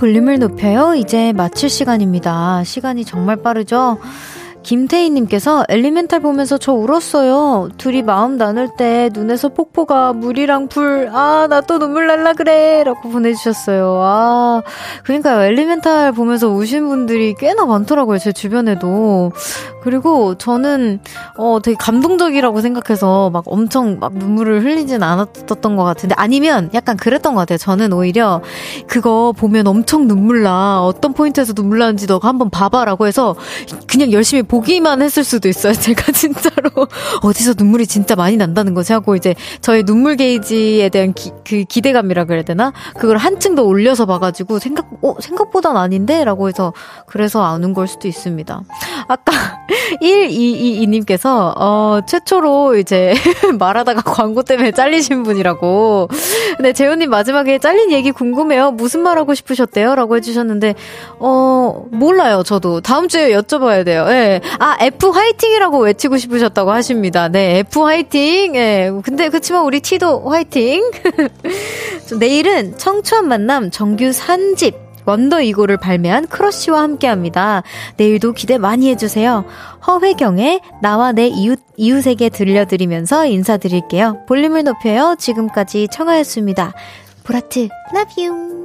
볼륨을 높여요. 이제 마칠 시간입니다. 시간이 정말 빠르죠? 김태희님께서 엘리멘탈 보면서 저 울었어요. 둘이 마음 나눌 때 눈에서 폭포가 물이랑 불, 아, 나 또 눈물 날라 그래. 라고 보내주셨어요. 아, 그러니까요. 엘리멘탈 보면서 우신 분들이 꽤나 많더라고요. 제 주변에도. 그리고 저는, 어, 되게 감동적이라고 생각해서 막 엄청 막 눈물을 흘리진 않았던 것 같은데 아니면 약간 그랬던 것 같아요. 저는 오히려 그거 보면 엄청 눈물 나. 어떤 포인트에서 눈물 나는지 너가 한번 봐봐라고 해서 그냥 열심히 보기만 했을 수도 있어요. 제가 진짜로 어디서 눈물이 진짜 많이 난다는 거지 하고 이제 저의 눈물 게이지에 대한 기, 그 기대감이라 그래야 되나? 그걸 한층 더 올려서 봐가지고 생각 어 생각보단 아닌데라고 해서 그래서 안 운 걸 수도 있습니다. 아까 1222님께서 어 최초로 이제 말하다가 광고 때문에 잘리신 분이라고. 근데 재훈님 마지막에 잘린 얘기 궁금해요. 무슨 말 하고 싶으셨대요?라고 해주셨는데 어 몰라요. 저도 다음 주에 여쭤봐야 돼요. 예. 네. 아, F 화이팅이라고 외치고 싶으셨다고 하십니다. 네, F 화이팅. 예. 네. 근데 그렇지만 우리 T도 화이팅. 내일은 청초한 만남 정규 3집 원더 이고를 발매한 크러쉬와 함께 합니다. 내일도 기대 많이 해주세요. 허회경의 나와 내 이웃, 이웃에게 들려드리면서 인사드릴게요. 볼륨을 높여요. 지금까지 청하였습니다. 보라트, love you.